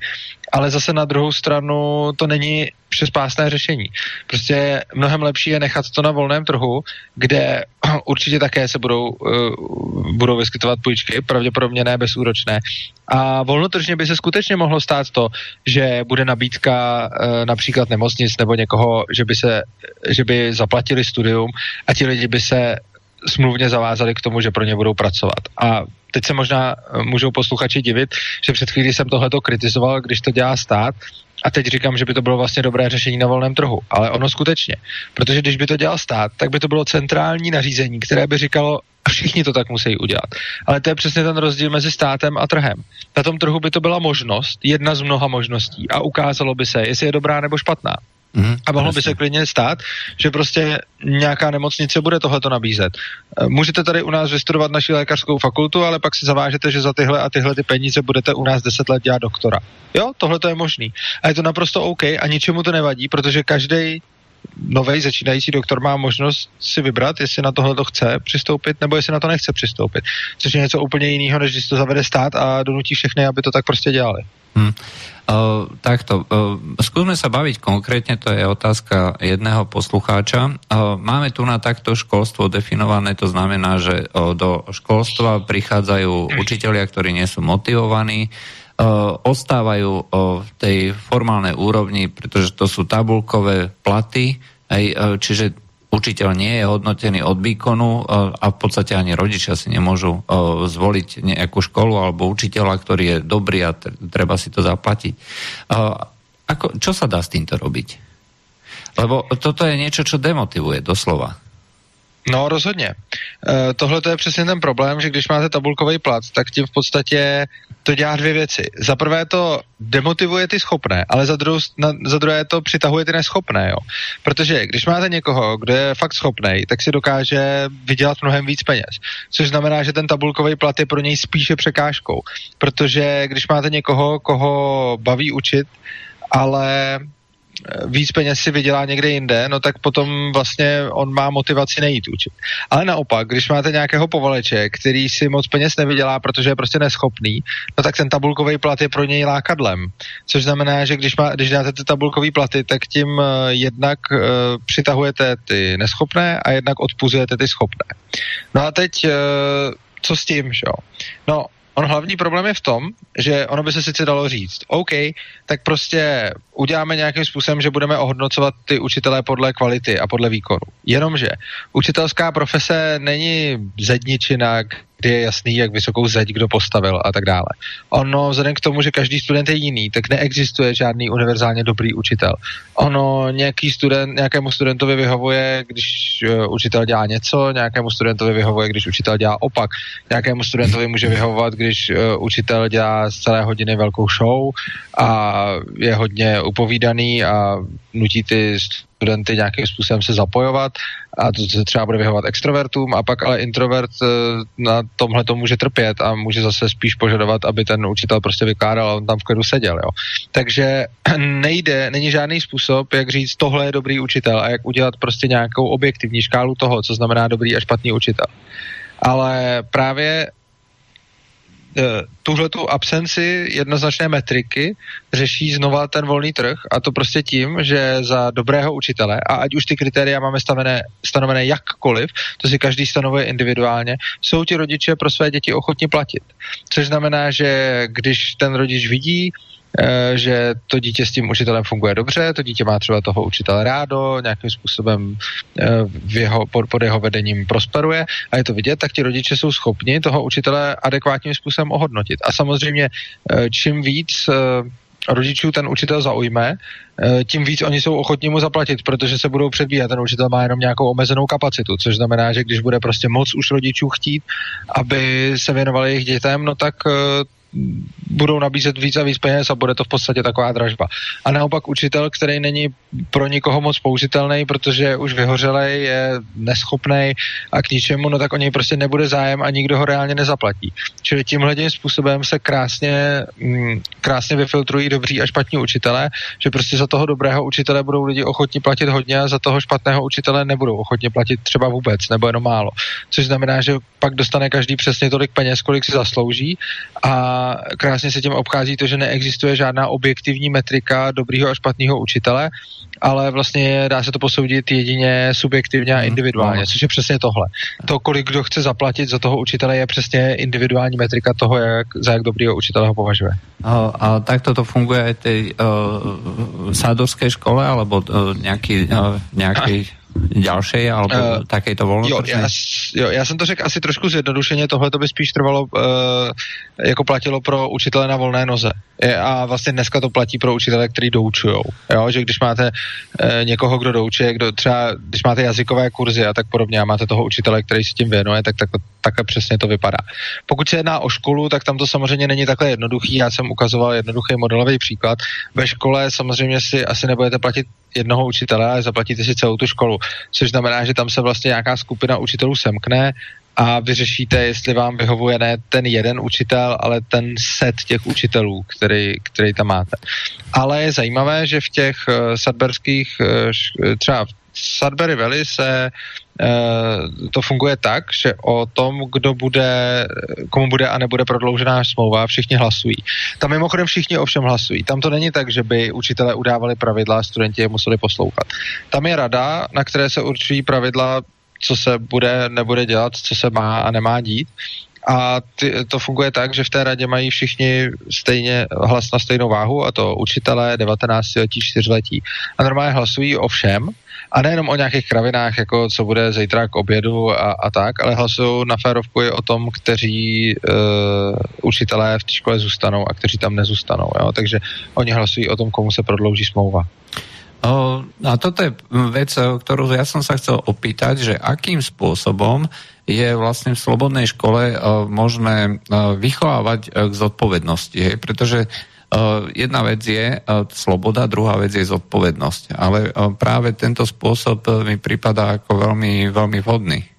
Ale zase na druhou stranu to není přespásné řešení. Prostě mnohem lepší je nechat to na volném trhu, kde určitě také se budou, uh, budou vyskytovat půjčky, pravděpodobně ne bezúročné. A volnotržně by se skutečně mohlo stát to, že bude nabídka uh, například nemocnic nebo někoho, že by, se, že by zaplatili studium a ti lidi by se smluvně zavázali k tomu, že pro ně budou pracovat. A teď se možná eh, můžou posluchači divit, že před chvílí jsem tohleto kritizoval, když to dělá stát, a teď říkám, že by to bylo vlastně dobré řešení na volném trhu. Ale ono skutečně. Protože když by to dělal stát, tak by to bylo centrální nařízení, které by říkalo, všichni to tak musí udělat. Ale to je přesně ten rozdíl mezi státem a trhem. Na tom trhu by to byla možnost, jedna z mnoha možností a ukázalo by se, jestli je dobrá nebo špatná. Mm, a mohlo by se klidně stát, že prostě nějaká nemocnice bude tohleto nabízet. Eh, můžete tady u nás vystudovat naši lékařskou fakultu, ale pak si zavážete, že za tyhle a tyhle ty peníze budete u nás 10 let dělat doktora. Jo, tohle to je možný. A je to naprosto OK a ničemu to nevadí, protože každý nový začínající doktor má možnost si vybrat, jestli na tohle to chce přistoupit, nebo jestli na to nechce přistoupit. Což je něco úplně jiného, než když to zavede stát a donutí všechny, aby to tak prostě dělali. Hmm. Uh, takto, uh, skúsme sa baviť konkrétne, to je otázka jedného poslucháča. Uh, máme tu na takto školstvo definované, to znamená, že uh, do školstva prichádzajú učitelia, ktorí nie sú motivovaní, uh, ostávajú uh, v tej formálnej úrovni, pretože to sú tabulkové platy, aj, uh, čiže učiteľ nie je hodnotený od výkonu a v podstate ani rodičia si nemôžu zvoliť nejakú školu alebo učiteľa, ktorý je dobrý a treba si to zaplatiť. Ako, čo sa dá s týmto robiť? Lebo toto je niečo, čo demotivuje doslova. No, rozhodně. E, Tohle to je přesně ten problém, že když máte tabulkový plat, tak tím v podstatě to dělá dvě věci. Za prvé to demotivuje ty schopné, ale za, druhou, na, za druhé to přitahuje ty neschopné, jo. Protože když máte někoho, kdo je fakt schopný, tak si dokáže vydělat mnohem víc peněz. Což znamená, že ten tabulkový plat je pro něj spíše překážkou. Protože když máte někoho, koho baví učit, ale víc peněz si vydělá někde jinde, no tak potom vlastně on má motivaci nejít učit. Ale naopak, když máte nějakého povaleče, který si moc peněz nevydělá, protože je prostě neschopný, no tak ten tabulkový plat je pro něj lákadlem. Což znamená, že když, má, když dáte ty tabulkové platy, tak tím uh, jednak uh, přitahujete ty neschopné a jednak odpuzujete ty schopné. No a teď uh, co s tím, že jo? No, On hlavní problém je v tom, že ono by se sice dalo říct, OK, tak prostě uděláme nějakým způsobem, že budeme ohodnocovat ty učitelé podle kvality a podle výkonu. Jenomže učitelská profese není zedničina, kdy je jasný, jak vysokou zeď kdo postavil a tak dále. Ono, vzhledem k tomu, že každý student je jiný, tak neexistuje žádný univerzálně dobrý učitel. Ono nějaký student, nějakému studentovi vyhovuje, když uh, učitel dělá něco, nějakému studentovi vyhovuje, když učitel dělá opak, nějakému studentovi může vyhovovat, když uh, učitel dělá z celé hodiny velkou show a je hodně upovídaný a nutí ty studenty nějakým způsobem se zapojovat a to se třeba bude vyhovovat extrovertům a pak ale introvert eh, na tomhle to může trpět a může zase spíš požadovat, aby ten učitel prostě vykládal a on tam v klidu seděl. Jo. Takže nejde, není žádný způsob, jak říct, tohle je dobrý učitel a jak udělat prostě nějakou objektivní škálu toho, co znamená dobrý a špatný učitel. Ale právě tuhle tu absenci jednoznačné metriky řeší znova ten volný trh a to prostě tím, že za dobrého učitele, a ať už ty kritéria máme stavené, stanovené jakkoliv, to si každý stanovuje individuálně, jsou ti rodiče pro své děti ochotni platit. Což znamená, že když ten rodič vidí, Eh, že to dítě s tím učitelem funguje dobře, to dítě má třeba toho učitele rádo, nějakým způsobem eh, v jeho, pod, jeho vedením prosperuje a je to vidět, tak ti rodiče jsou schopni toho učitele adekvátním způsobem ohodnotit. A samozřejmě eh, čím víc rodičů ten učitel zaujme, tím víc oni jsou ochotní mu zaplatit, protože se budou předbíhat. Ten učitel má jenom nějakou omezenou kapacitu, což znamená, že když bude prostě moc už rodičů chtít, aby se věnovali jejich dětem, no tak budou nabízet víc a víc peněz a bude to v podstatě taková dražba. A naopak učitel, který není pro nikoho moc použitelný, protože je už vyhořelej, je neschopný a k ničemu, no tak o něj prostě nebude zájem a nikdo ho reálně nezaplatí. Čili tímhle tím způsobem se krásně, mm, krásně vyfiltrují dobří a špatní učitele, že prostě za toho dobrého učitele budou lidi ochotni platit hodně a za toho špatného učitele nebudou ochotni platit třeba vůbec nebo jenom málo. Což znamená, že pak dostane každý přesně tolik peněz, kolik si zaslouží a krásně se tím obchází to, že neexistuje žádná objektivní metrika dobrýho a špatného učitele, ale vlastně dá se to posoudit jedině subjektivně a mhm. individuálně, což je přesně tohle. To, kolik kdo chce zaplatit za toho učitele, je přesně individuální metrika toho, jak, za jak dobrýho učitele ho považuje. A, a takto to funguje aj tej uh, škole, alebo uh, nejaký, uh, nejaký ďalšej alebo uh, takejto voľnotržnej? Jo, já, jo, já jsem to řekl asi trošku zjednodušeně, tohle to by spíš trvalo, uh, jako platilo pro učitele na volné noze. Je, a vlastně dneska to platí pro učitele, kteří doučujou. Jo, že když máte uh, někoho, kdo doučuje, kdo třeba, když máte jazykové kurzy a tak podobně a máte toho učitele, který si tím věnuje, tak, tak takhle přesně to vypadá. Pokud se jedná o školu, tak tam to samozřejmě není takhle jednoduchý. Já jsem ukazoval jednoduchý modelový příklad. Ve škole samozřejmě si asi nebudete platit jednoho učitele, ale zaplatíte si celou tu školu. Což znamená, že tam se vlastně nějaká skupina učitelů semkne a vyřešíte, jestli vám vyhovuje ne ten jeden učitel, ale ten set těch učitelů, který, který tam máte. Ale je zajímavé, že v těch uh, sadberských, uh, třeba v Sudbury Valley se uh, to funguje tak, že o tom, kdo bude, komu bude a nebude prodloužená smlouva, všichni hlasují. Tam mimochodem všichni ovšem hlasují. Tam to není tak, že by učitelé udávali pravidla a studenti je museli poslouchat. Tam je rada, na které se určují pravidla co se bude, nebude dělat, co se má a nemá dít. A ty, to funguje tak, že v té radě mají všichni stejně hlas na stejnou váhu, a to učitelé 19 letí, 4 letí. A normálně hlasují o všem, a nejenom o nějakých kravinách, jako co bude zítra k obědu a, a tak, ale hlasují na férovku i o tom, kteří uh, učitelé v té škole zůstanou a kteří tam nezůstanou. Jo? Takže oni hlasují o tom, komu se prodlouží smlouva. A toto je vec, ktorú ja som sa chcel opýtať, že akým spôsobom je vlastne v slobodnej škole možné vychovávať k zodpovednosti. Hej? Jedna vec je sloboda, druhá vec je zodpovednosť. Ale práve tento spôsob mi pripadá ako veľmi, veľmi vhodný.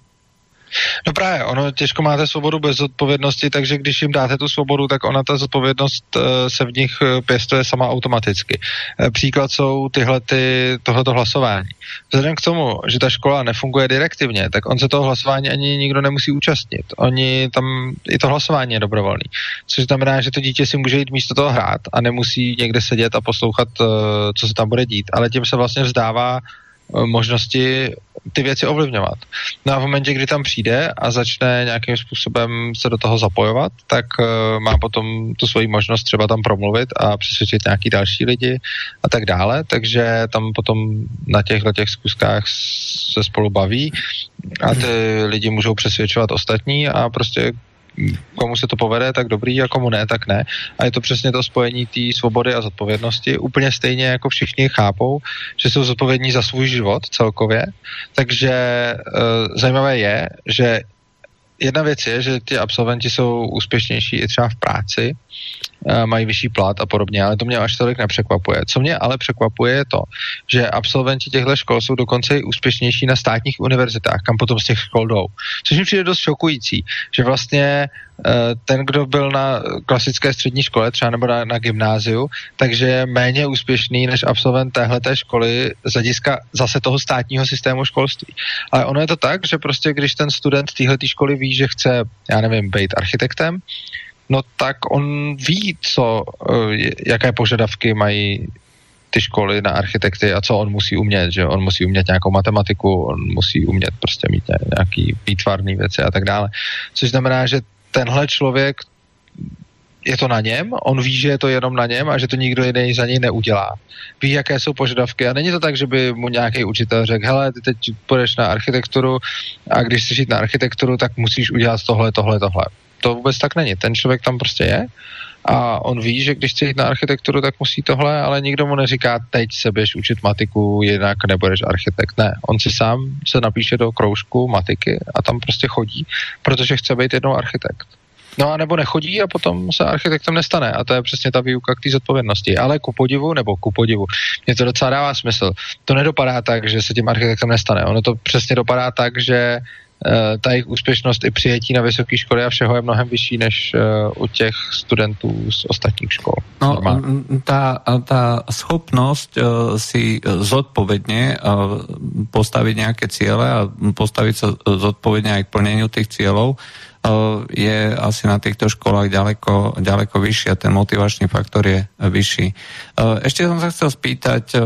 No právě, ono těžko máte svobodu bez zodpovědnosti, takže když jim dáte tu svobodu, tak ona ta zodpovědnost eh, se v nich eh, pěstuje sama automaticky. Eh, příklad jsou tyhle ty, tohleto hlasování. Vzhledem k tomu, že ta škola nefunguje direktivně, tak on se toho hlasování ani nikdo nemusí účastnit. Oni tam, i to hlasování je dobrovolný. Což znamená, že to dítě si může jít místo toho hrát a nemusí někde sedět a poslouchat, co se tam bude dít. Ale tím se vlastně vzdává možnosti ty věci ovlivňovat. No a v momentě, kdy tam přijde a začne nějakým způsobem se do toho zapojovat, tak uh, má potom tu svoji možnost třeba tam promluvit a přesvědčit nějaký další lidi a tak dále, takže tam potom na těchto těch zkuskách se spolu baví a ty lidi můžou přesvědčovat ostatní a prostě komu se to povede, tak dobrý, a komu ne, tak ne. A je to přesně to spojení té svobody a zodpovědnosti. Úplně stejně jako všichni chápou, že jsou zodpovědní za svůj život celkově. Takže e, zajímavé je, že jedna věc je, že ty absolventi jsou úspěšnější i třeba v práci, mají vyšší plat a podobně, ale to mě až tolik nepřekvapuje. Co mě ale překvapuje je to, že absolventi těchto škol jsou dokonce i úspěšnější na státních univerzitách, kam potom z těch škol jdou. Což mi přijde dost šokující, že vlastně eh, ten, kdo byl na klasické střední škole, třeba nebo na, na gymnáziu, takže je méně úspěšný než absolvent téhleté školy z hlediska zase toho státního systému školství. Ale ono je to tak, že prostě když ten student téhle školy ví, že chce, já nevím, být architektem, no tak on ví, co, eh, jaké požadavky mají ty školy na architekty a co on musí umět, že on musí umět nějakou matematiku, on musí umět prostě mít nějaký výtvarný věci a tak dále. Což znamená, že tenhle člověk je to na něm, on ví, že je to jenom na něm a že to nikdo jiný za něj neudělá. Ví, jaké jsou požadavky a není to tak, že by mu nějaký učitel řekl, hele, ty teď půjdeš na architekturu a když chceš jít na architekturu, tak musíš udělat tohle, tohle, tohle to vůbec tak není. Ten člověk tam prostě je a on ví, že když chce jít na architekturu, tak musí tohle, ale nikdo mu neříká, teď se běž učit matiku, jinak nebudeš architekt. Ne, on si sám se napíše do kroužku matiky a tam prostě chodí, protože chce být jednou architekt. No a nebo nechodí a potom se architektem nestane. A to je přesně ta výuka k té zodpovědnosti. Ale ku podivu, nebo ku podivu, mě to docela dává smysl. To nedopadá tak, že se tím architektem nestane. Ono to přesně dopadá tak, že ta jejich úspěšnost i přijetí na vysoké školy a všeho je mnohem vyšší než eh, u těch studentů z ostatních škol. No, ta, ta schopnost eh, si zodpovedne postaviť nejaké ciele a postaviť sa zodpovedne aj k plneniu tých cieľov, je asi na týchto školách ďaleko, ďaleko vyšší a ten motivačný faktor je vyšší. Ešte som sa chcel spýtať,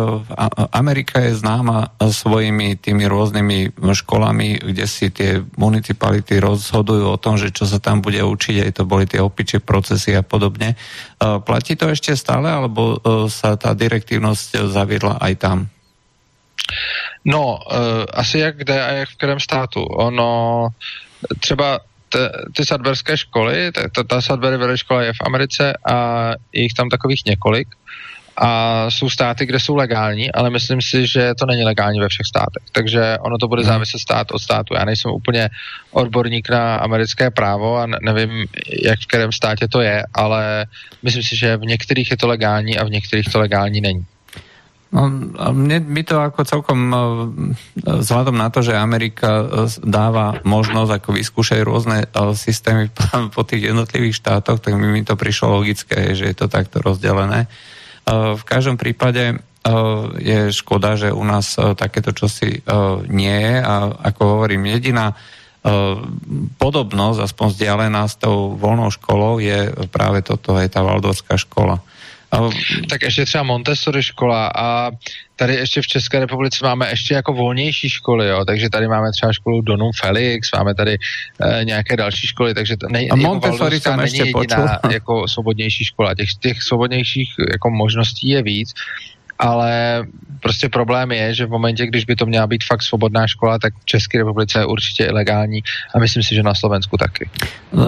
Amerika je známa svojimi tými rôznymi školami, kde si tie municipality rozhodujú o tom, že čo sa tam bude učiť, aj to boli tie opičie procesy a podobne. Platí to ešte stále, alebo sa tá direktívnosť zaviedla aj tam? No, asi jak kde a jak v kterém státu. Ono třeba ty sadberské školy, ta, ta Sadbury škola je v Americe a je jich tam takových několik a jsou státy, kde jsou legální, ale myslím si, že to není legální ve všech státech. Takže ono to bude hmm. záviset stát od státu. Já nejsem úplně odborník na americké právo a nevím, jak v kterém státě to je, ale myslím si, že v některých je to legální a v některých to legální není. No, mne by to ako celkom e, vzhľadom na to, že Amerika e, dáva možnosť ako vyskúšať rôzne e, systémy po tých jednotlivých štátoch, tak mi to prišlo logické, že je to takto rozdelené. V každom prípade je škoda, že u nás takéto čosi nie je a ako hovorím, jediná podobnosť, aspoň vzdialená s tou voľnou školou je práve toto, je tá valdorská škola. Tak ještě třeba Montessori škola a tady ještě v České republice máme ještě jako volnější školy, jo, takže tady máme třeba školu Donum Felix, máme tady e, nějaké další školy, takže to nej, a jako Montessori jsem není ještě jediná jako svobodnější škola. Těch, těch svobodnějších jako možností je víc, ale prostě problém je, že v momentě, když by to měla být fakt svobodná škola, tak v České republice je určitě ilegální a myslím si, že na Slovensku taky. No,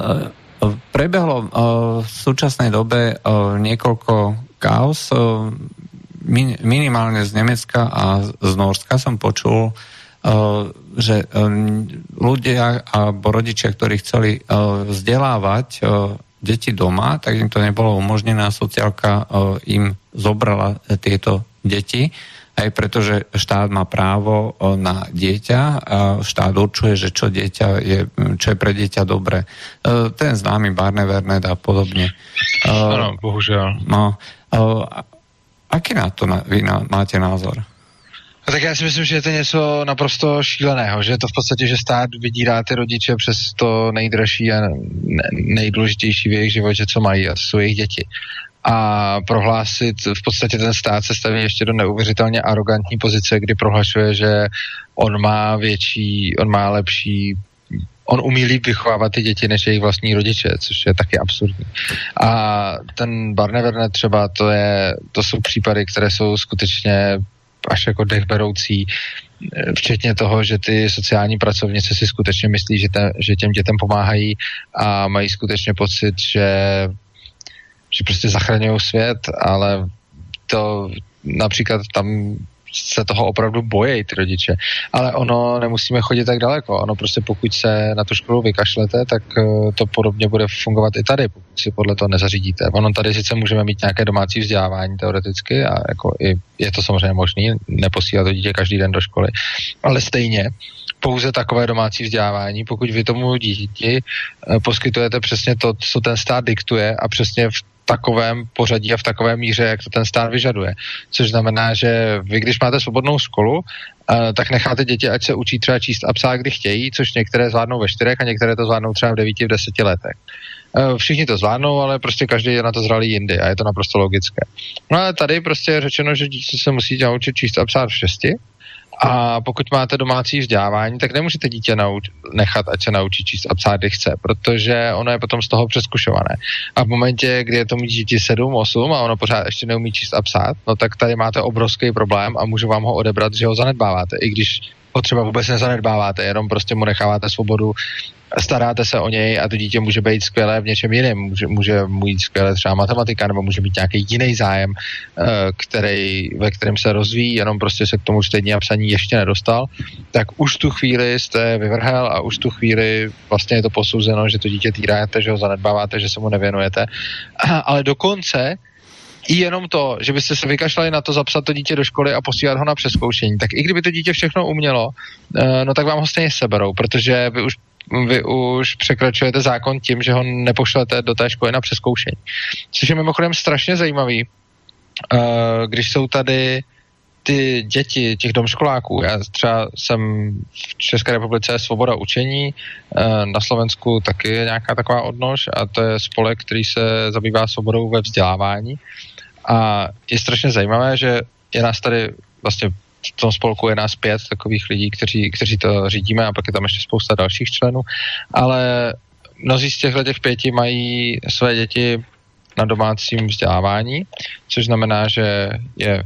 Prebehlo v súčasnej dobe niekoľko kaos. minimálne z Nemecka a z Norska som počul, že ľudia alebo rodičia, ktorí chceli vzdelávať deti doma, tak im to nebolo umožnené a sociálka im zobrala tieto deti aj pretože štát má právo na dieťa a štát určuje, že čo, dieťa je, čo je pre dieťa dobré. E, ten známy Barne Vernet a podobne. Áno, bohužiaľ. No, aký na to vy máte názor? Tak já si myslím, že je to něco naprosto šíleného, že je to v podstatě, že stát vydírá ty rodiče přes to nejdražší a nejdůležitější v jejich životě, co mají, a to jsou jejich děti a prohlásit, v podstatě ten stát se staví ještě do neuvěřitelně arrogantní pozice, kdy prohlašuje, že on má větší, on má lepší on umí líp vychovávat ty děti než jejich vlastní rodiče, což je taky absurdní. A ten Barnevernet třeba, to, je, to jsou případy, které jsou skutečně až jako dechberoucí, včetně toho, že ty sociální pracovnice si skutečně myslí, že, te, že těm dětem pomáhají a mají skutečně pocit, že že prostě zachraňují svět, ale to například tam se toho opravdu bojí ty rodiče. Ale ono nemusíme chodit tak daleko. Ono prostě pokud se na tu školu vykašlete, tak eh, to podobně bude fungovat i tady, pokud si podle toho nezařídíte. Ono tady sice můžeme mít nějaké domácí vzdělávání teoreticky a jako i je to samozřejmě možné, neposílat to dítě každý den do školy, ale stejně pouze takové domácí vzdělávání, pokud vy tomu dítěti eh, poskytujete přesně to, co ten stát diktuje a přesně v takovém pořadí a v takové míře, jak to ten stát vyžaduje. Což znamená, že vy, když máte svobodnou školu, uh, tak necháte děti, ať se učí třeba číst a psát, kdy chtějí, což některé zvládnou ve čtyřech a některé to zvládnou třeba v devíti, v deseti letech. Uh, všichni to zvládnou, ale prostě každý je na to zralý jindy a je to naprosto logické. No ale tady prostě je řečeno, že dítě se musí naučit číst a psát v šesti a pokud máte domácí vzdělávání, tak nemůžete dítě nauč- nechat, ať se naučí číst a psát, kdy chce, protože ono je potom z toho přeskušované. A v momentě, kdy je tomu dítě 7, 8 a ono pořád ještě neumí číst a psát, no tak tady máte obrovský problém a můžu vám ho odebrat, že ho zanedbáváte, i když ho třeba vůbec nezanedbáváte, jenom prostě mu necháváte svobodu staráte se o něj a to dítě může být skvělé v něčem jiném. Může, může mít skvělé třeba matematika nebo může mít nějaký jiný zájem, eh, který, ve kterém se rozvíjí, jenom prostě se k tomu čtení a psaní ještě nedostal, tak už tu chvíli jste vyvrhel a už tu chvíli vlastně je to posouzeno, že to dítě týráte, že ho zanedbáváte, že se mu nevěnujete. Ale dokonce jenom to, že byste se vykašlali na to zapsat to dítě do školy a posílat ho na přeskoušení, tak i kdyby to dítě všechno umělo, eh, no tak vám ho stejně seberou, protože vy už vy už překračujete zákon tím, že ho nepošlete do té školy na přeskoušení. Což je mimochodem strašně zajímavý, uh, když jsou tady ty děti těch domškoláků, já třeba jsem v České republice Svoboda učení, uh, na Slovensku taky je nějaká taková odnož a to je spolek, který se zabývá svobodou ve vzdělávání a je strašně zajímavé, že je nás tady vlastně v tom spolku je nás pět takových lidí, kteří, kteří to řídíme a pak je tam ještě spousta dalších členů, ale mnozí z těchto těch pěti mají své děti na domácím vzdělávání, což znamená, že je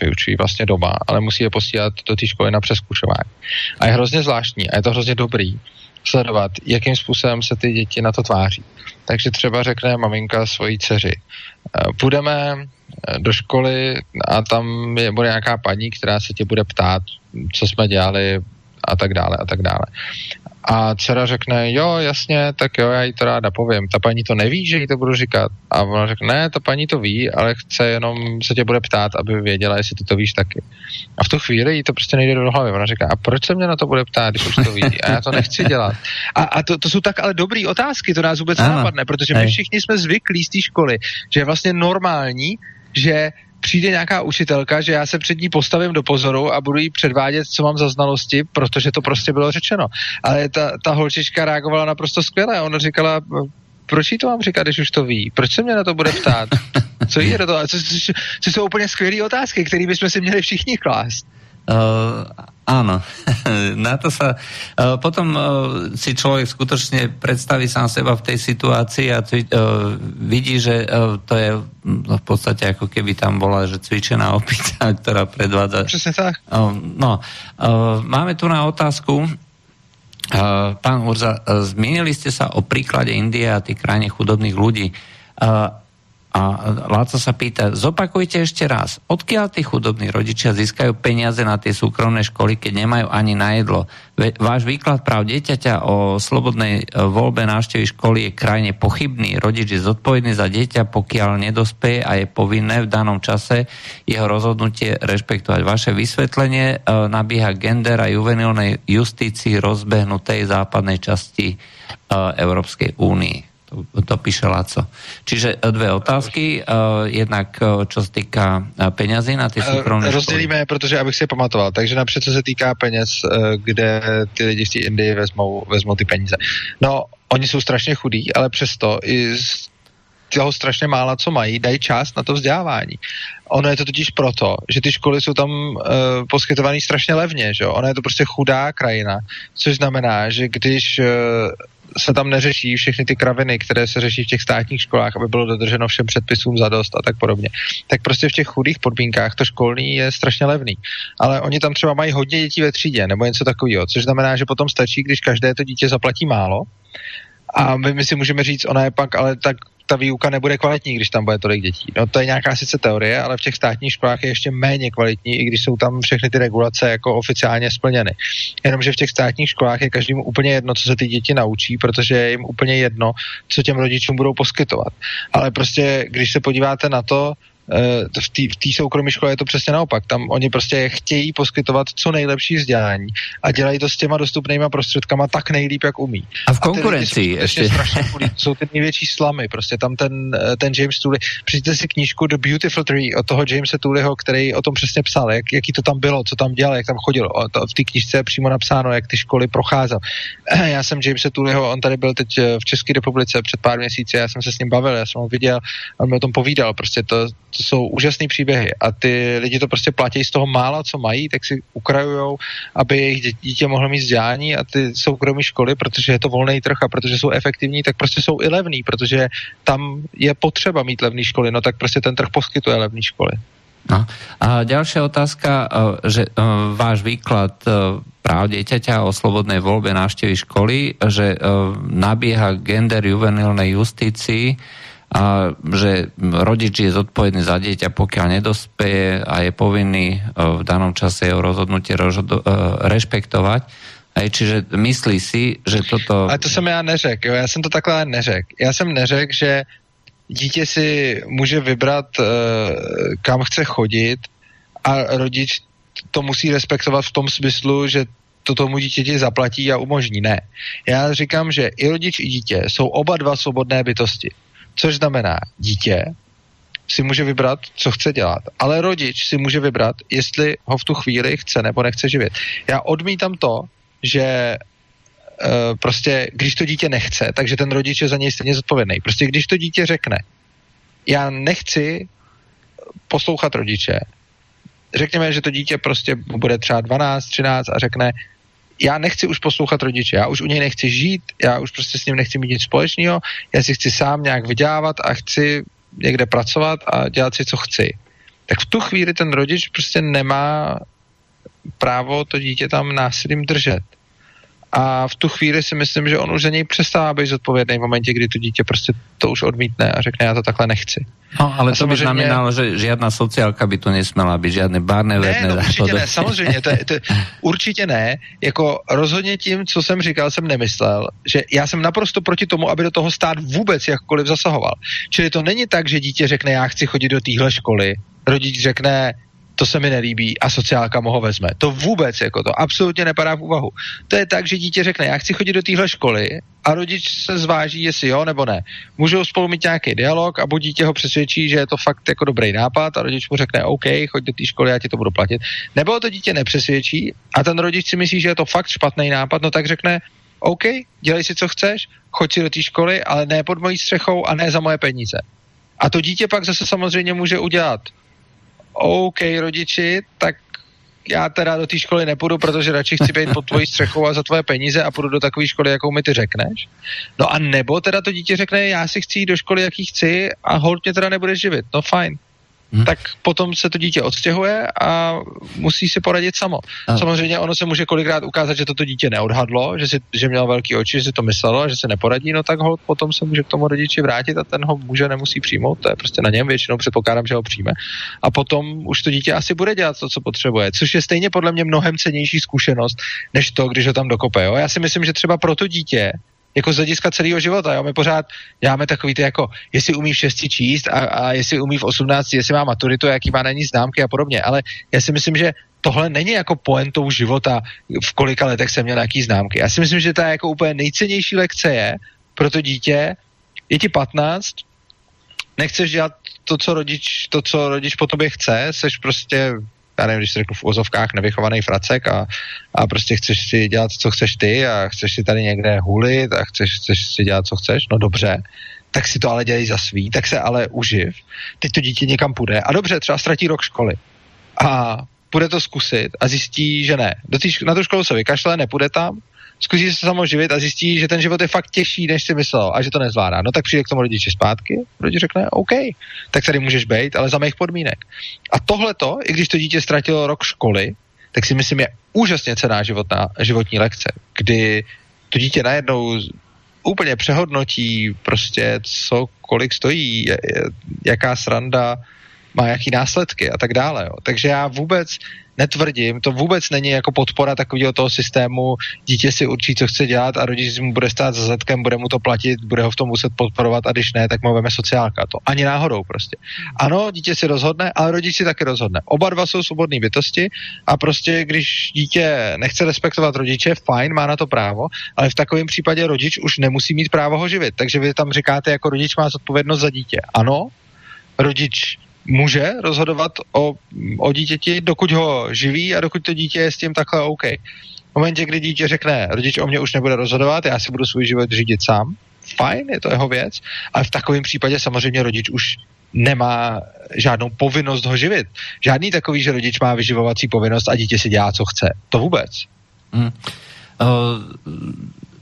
vyučují vlastně doma, ale musí je posílat do té školy na přeskušování. A je hrozně zvláštní a je to hrozně dobrý sledovat, jakým způsobem se ty děti na to tváří. Takže třeba řekne maminka svojí dceři, Eh, do školy a tam je, bude nějaká paní, která se tě bude ptát, co jsme dělali a tak dále a tak dále. A dcera řekne, jo, jasně, tak jo, já jí to ráda povím. Ta paní to neví, že jí to budu říkat. A ona řekne, ne, ta paní to ví, ale chce jenom se tě bude ptát, aby věděla, jestli ty to víš taky. A v tu chvíli jí to prostě nejde do hlavy. Ona říká, a proč se mě na to bude ptát, když už to ví? A já to nechci dělat. A, a to, to jsou tak ale dobré otázky, to nás vůbec nenapadne, protože my všichni jsme zvyklí z té školy, že je vlastně normální, že přijde nějaká učitelka, že já se před ní postavím do pozoru a budu jí předvádět, co mám za znalosti, protože to prostě bylo řečeno. Ale ta, ta holčička reagovala naprosto skvěle. Ona říkala, proč jí to mám říkat, když už to ví? Proč se mě na to bude ptát? Co jí do toho? Co, co, co jsou úplně skvělé otázky, které bychom si měli všichni klást. Uh, áno, na to sa uh, potom uh, si človek skutočne predstaví sám seba v tej situácii a uh, vidí, že uh, to je no, v podstate ako keby tam bola že cvičená opica, ktorá predvádza. Presne tak. Uh, no, uh, máme tu na otázku. Uh, pán Urza, uh, zmienili ste sa o príklade Indie a tých krajne chudobných ľudí. Uh, a A Láco sa pýta, zopakujte ešte raz, odkiaľ tí chudobní rodičia získajú peniaze na tie súkromné školy, keď nemajú ani na jedlo? Váš výklad práv dieťaťa o slobodnej e, voľbe návštevy školy je krajne pochybný. Rodič je zodpovedný za dieťa, pokiaľ nedospeje a je povinné v danom čase jeho rozhodnutie rešpektovať. Vaše vysvetlenie e, nabíha gender a juvenilnej justícii rozbehnutej západnej časti e, Európskej únii. To, to píše Laco. Čiže e, dvě otázky. Uh, jednak, uh, čo se týká penězí na ty soukromné Rozdělíme, protože abych si je pamatoval. Takže napřed, co se týká peněz, kde ty lidi z té Indii vezmou, vezmou ty peníze. No, oni jsou strašně chudí, ale přesto i z toho strašně mála, co mají, dají část na to vzdělávání. Ono je to totiž proto, že ty školy jsou tam uh, poskytované strašně levně, že jo? Ono je to prostě chudá krajina, což znamená, že když uh, se tam neřeší všechny ty kraviny, které se řeší v těch státních školách, aby bylo dodrženo všem předpisům za dost a tak podobně. Tak prostě v těch chudých podmínkách to školní je strašně levný. Ale oni tam třeba mají hodně dětí ve třídě nebo něco takového, což znamená, že potom stačí, když každé to dítě zaplatí málo. A my, my si můžeme říct, ona je pak ale tak ta výuka nebude kvalitní, když tam bude tolik dětí. No to je nějaká sice teorie, ale v těch státních školách je ještě méně kvalitní, i když jsou tam všechny ty regulace jako oficiálně splněny. Jenomže v těch státních školách je každému úplně jedno, co se ty děti naučí, protože je jim úplně jedno, co těm rodičům budou poskytovat. Ale prostě, když se podíváte na to, v té soukromé škole je to přesně naopak. Tam oni prostě chtějí poskytovat co nejlepší vzdělání a dělají to s těma dostupnýma prostředkama tak nejlíp, jak umí. A v konkurenci a ještě. Strašně jsou ty největší slamy, prostě tam ten, eh, ten James Tooley, přijďte si knížku The Beautiful Tree od toho Jamesa Tooleyho, který o tom přesně psal, jak, jaký to tam bylo, co tam dělal, jak tam chodil. O, to, v té knížce je přímo napsáno, jak ty školy procházel. Já jsem Jamesa Tooleyho, on tady byl teď eh, v České republice před pár měsíci, já jsem se s ním bavil, já jsem ho viděl, on mi o tom povídal, prostě to, to jsou úžasné příběhy a ty lidi to prostě platí z toho mála, co mají, tak si ukrajujou, aby jejich dítě mohlo mít vzdělání a ty soukromé školy, protože je to volný trh a protože jsou efektivní, tak prostě jsou i levný, protože tam je potřeba mít levné školy, no tak prostě ten trh poskytuje levné školy. No. A ďalšia otázka, eh, že eh, váš výklad eh, práv dieťaťa o slobodnej voľbe návštevy školy, že nabieha gender juvenilnej justícii, a že rodič je zodpovedný za dieťa, pokiaľ nedospeje a je povinný e, v danom čase jeho rozhodnutie rozhodu, e, rešpektovať. Aj, čiže myslí si, že toto... Ale to jsem já neřekl, já jsem to takhle neřekl. Já jsem neřekl, že dítě si může vybrat, e, kam chce chodit a rodič to musí respektovat v tom smyslu, že to tomu dítěti zaplatí a umožní. Ne. Já říkám, že i rodič, i dítě jsou oba dva svobodné bytosti. Což znamená, dítě si může vybrat, co chce dělat, ale rodič si může vybrat, jestli ho v tu chvíli chce nebo nechce živit. Já odmítám to, že uh, prostě, když to dítě nechce, takže ten rodič je za něj stejně zodpovědný. Prostě když to dítě řekne, já nechci poslouchat rodiče, řekněme, že to dítě prostě bude třeba 12, 13 a řekne, já nechci už poslouchat rodiče, já už u něj nechci žít, já už prostě s ním nechci mít nic společného, já si chci sám nějak vydělávat a chci někde pracovat a dělat si, co chci. Tak v tu chvíli ten rodič prostě nemá právo to dítě tam násilím držet a v tu chvíli si myslím, že on už za něj přestává být zodpovědný v momentě, kdy to dítě prostě to už odmítne a řekne, já to takhle nechci. No, ale a to samozřejmě... by znamenalo, že žádná sociálka by to nesměla být, žádné barné ne, no, určitě ne, samozřejmě, to, to, určitě ne, jako rozhodně tím, co jsem říkal, jsem nemyslel, že já jsem naprosto proti tomu, aby do toho stát vůbec jakkoliv zasahoval. Čili to není tak, že dítě řekne, já chci chodit do téhle školy, rodič řekne, to se mi nelíbí a sociálka mu ho vezme. To vůbec, jako to absolutně nepadá v úvahu. To je tak, že dítě řekne, já chci chodit do téhle školy a rodič se zváží, jestli jo nebo ne. Můžou spolu mít nějaký dialog a buď dítě ho přesvědčí, že je to fakt jako dobrý nápad a rodič mu řekne, OK, choď do té školy, já ti to budu platit. Nebo to dítě nepřesvědčí a ten rodič si myslí, že je to fakt špatný nápad, no tak řekne, OK, dělej si, co chceš, choď si do té školy, ale ne pod mojí střechou a ne za moje peníze. A to dítě pak zase samozřejmě může udělat OK rodiči, tak já teda do té školy nepůjdu, protože radši chci být pod tvojí střechou a za tvoje peníze a půjdu do takové školy, jakou mi ty řekneš. No a nebo teda to dítě řekne, já si chci jít do školy, jaký chci a hold mě teda nebudeš živit. No fajn. Hmm. tak potom se to dítě odstěhuje a musí si poradit samo. A. Samozřejmě ono se může kolikrát ukázat, že toto dítě neodhadlo, že, si, že mělo velký oči, že si to myslelo, že se neporadí, no tak ho potom se může k tomu rodiči vrátit a ten ho může nemusí přijmout, to je prostě na něm, většinou předpokládám, že ho přijme. A potom už to dítě asi bude dělat to, co potřebuje, což je stejně podle mě mnohem cenější zkušenost, než to, když ho tam dokope. Jo? Já si myslím, že třeba pro to dítě jako z hlediska celého života. Jo? My pořád děláme takový ty jako, jestli umí v šesti číst a, a jestli umí v 18, jestli má maturitu, jaký má na ní známky a podobně. Ale já si myslím, že tohle není jako poentou života, v kolika letech jsem měl nějaký známky. Já si myslím, že ta jako úplně nejcennější lekce je pro to dítě, je ti 15, nechceš dělat to, co rodič, to, co rodič po tobě chce, seš prostě já nevím, když se řeknu v ozovkách, nevychovaný fracek a, a prostě chceš si dělat, co chceš ty a chceš si tady někde hulit a chceš, chceš si dělat, co chceš, no dobře, tak si to ale dělej za svý, tak se ale uživ. Teď to dítě někam půjde a dobře, třeba ztratí rok školy a půjde to zkusit a zjistí, že ne. Do tý, na tu školu se vykašle, nepůjde tam, zkusí se samo živit a zjistí, že ten život je fakt těžší, než si myslel a že to nezvládá. No tak přijde k tomu rodiči zpátky, rodič řekne, OK, tak tady můžeš být, ale za mých podmínek. A tohleto, i když to dítě ztratilo rok školy, tak si myslím, je úžasně cená životná, životní lekce, kdy to dítě najednou úplně přehodnotí prostě, co kolik stojí, jaká sranda má jaký následky a tak dále. Jo. Takže já vůbec netvrdím, to vůbec není jako podpora takového toho systému, dítě si určí, co chce dělat a rodič mu bude stát za zadkem, bude mu to platit, bude ho v tom muset podporovat a když ne, tak mu veme sociálka. To ani náhodou prostě. Ano, dítě si rozhodne, ale rodič si taky rozhodne. Oba dva jsou svobodné bytosti a prostě když dítě nechce respektovat rodiče, fajn, má na to právo, ale v takovém případě rodič už nemusí mít právo ho živit. Takže vy tam říkáte, jako rodič má zodpovědnost za dítě. Ano, rodič může rozhodovat o, o dítěti, dokud ho živí a dokud to dítě je s tím takhle OK. V momentě, kdy dítě řekne, rodič o mě už nebude rozhodovat, já si budu svůj život řídit sám, fajn, je to jeho věc, ale v takovém případě samozřejmě rodič už nemá žádnou povinnost ho živit. Žádný takový, že rodič má vyživovací povinnost a dítě si dělá, co chce. To vůbec. Mm. Uh,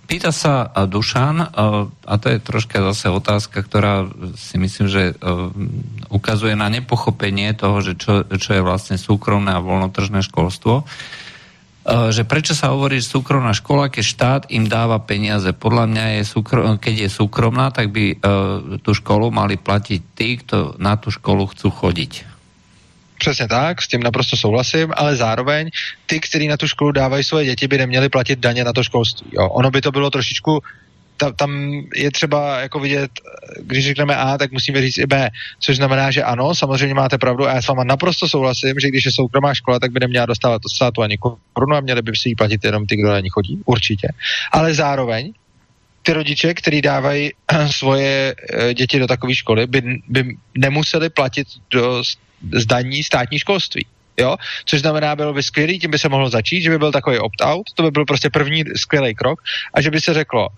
Pýta sa Dušan, a to je troška zase otázka, ktorá si myslím, že ukazuje na nepochopenie toho, že čo, čo je vlastne súkromné a voľnotržné školstvo že prečo sa hovorí, že súkromná škola, keď štát im dáva peniaze. Podľa mňa, je súkrom, keď je súkromná, tak by tú školu mali platiť tí, kto na tú školu chcú chodiť. Přesně tak, s tím naprosto souhlasím, ale zároveň ty, kteří na tu školu dávají svoje děti, by neměli platit daně na to školství. Jo. Ono by to bylo trošičku ta, tam je třeba jako vidět, když řekneme A, tak musíme říct i B, což znamená, že ano, samozřejmě máte pravdu a já s váma naprosto souhlasím, že když je soukromá škola, tak by neměla dostávat od státu ani korunu a měli by si ji platit jenom ty, kdo na ní chodí, určitě. Ale zároveň ty rodiče, kteří dávají svoje eh, děti do takové školy, by, by nemuseli platit do zdaní státní školství. Jo? Což znamená, bylo by skvělý, tím by se mohlo začít, že by byl takový opt-out, to by byl prostě první skvělý krok a že by se řeklo,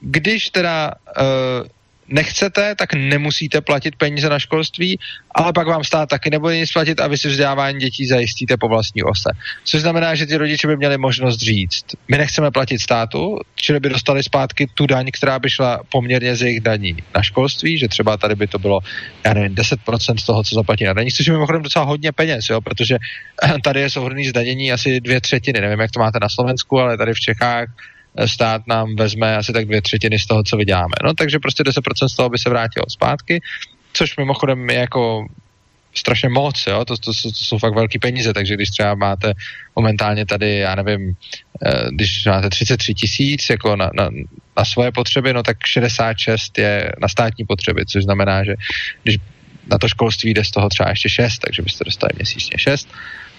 když teda uh, nechcete, tak nemusíte platit peníze na školství, ale pak vám stát taky nebude nic platit a vy si vzdělávání dětí zajistíte po vlastní ose. Což znamená, že ty rodiče by měli možnost říct, my nechceme platit státu, čili by dostali zpátky tu daň, která by šla poměrně z jejich daní na školství, že třeba tady by to bylo, já nevím, 10% z toho, co zaplatí na daní, což je mimochodem docela hodně peněz, jo, protože tady je souhrný zdanění asi dvě třetiny, nevím, jak to máte na Slovensku, ale tady v Čechách stát nám vezme asi tak dvě třetiny z toho, co vyděláme. No takže prostě 10% z toho by se vrátilo zpátky, což mimochodem je jako strašně moc, jo? To, to, to, to jsou fakt velké peníze, takže když třeba máte momentálně tady, já nevím, eh, když máte 33 tisíc jako na, na, na svoje potřeby, no tak 66 je na státní potřeby, což znamená, že když na to školství jde z toho třeba ještě 6, takže byste dostali měsíčně 6,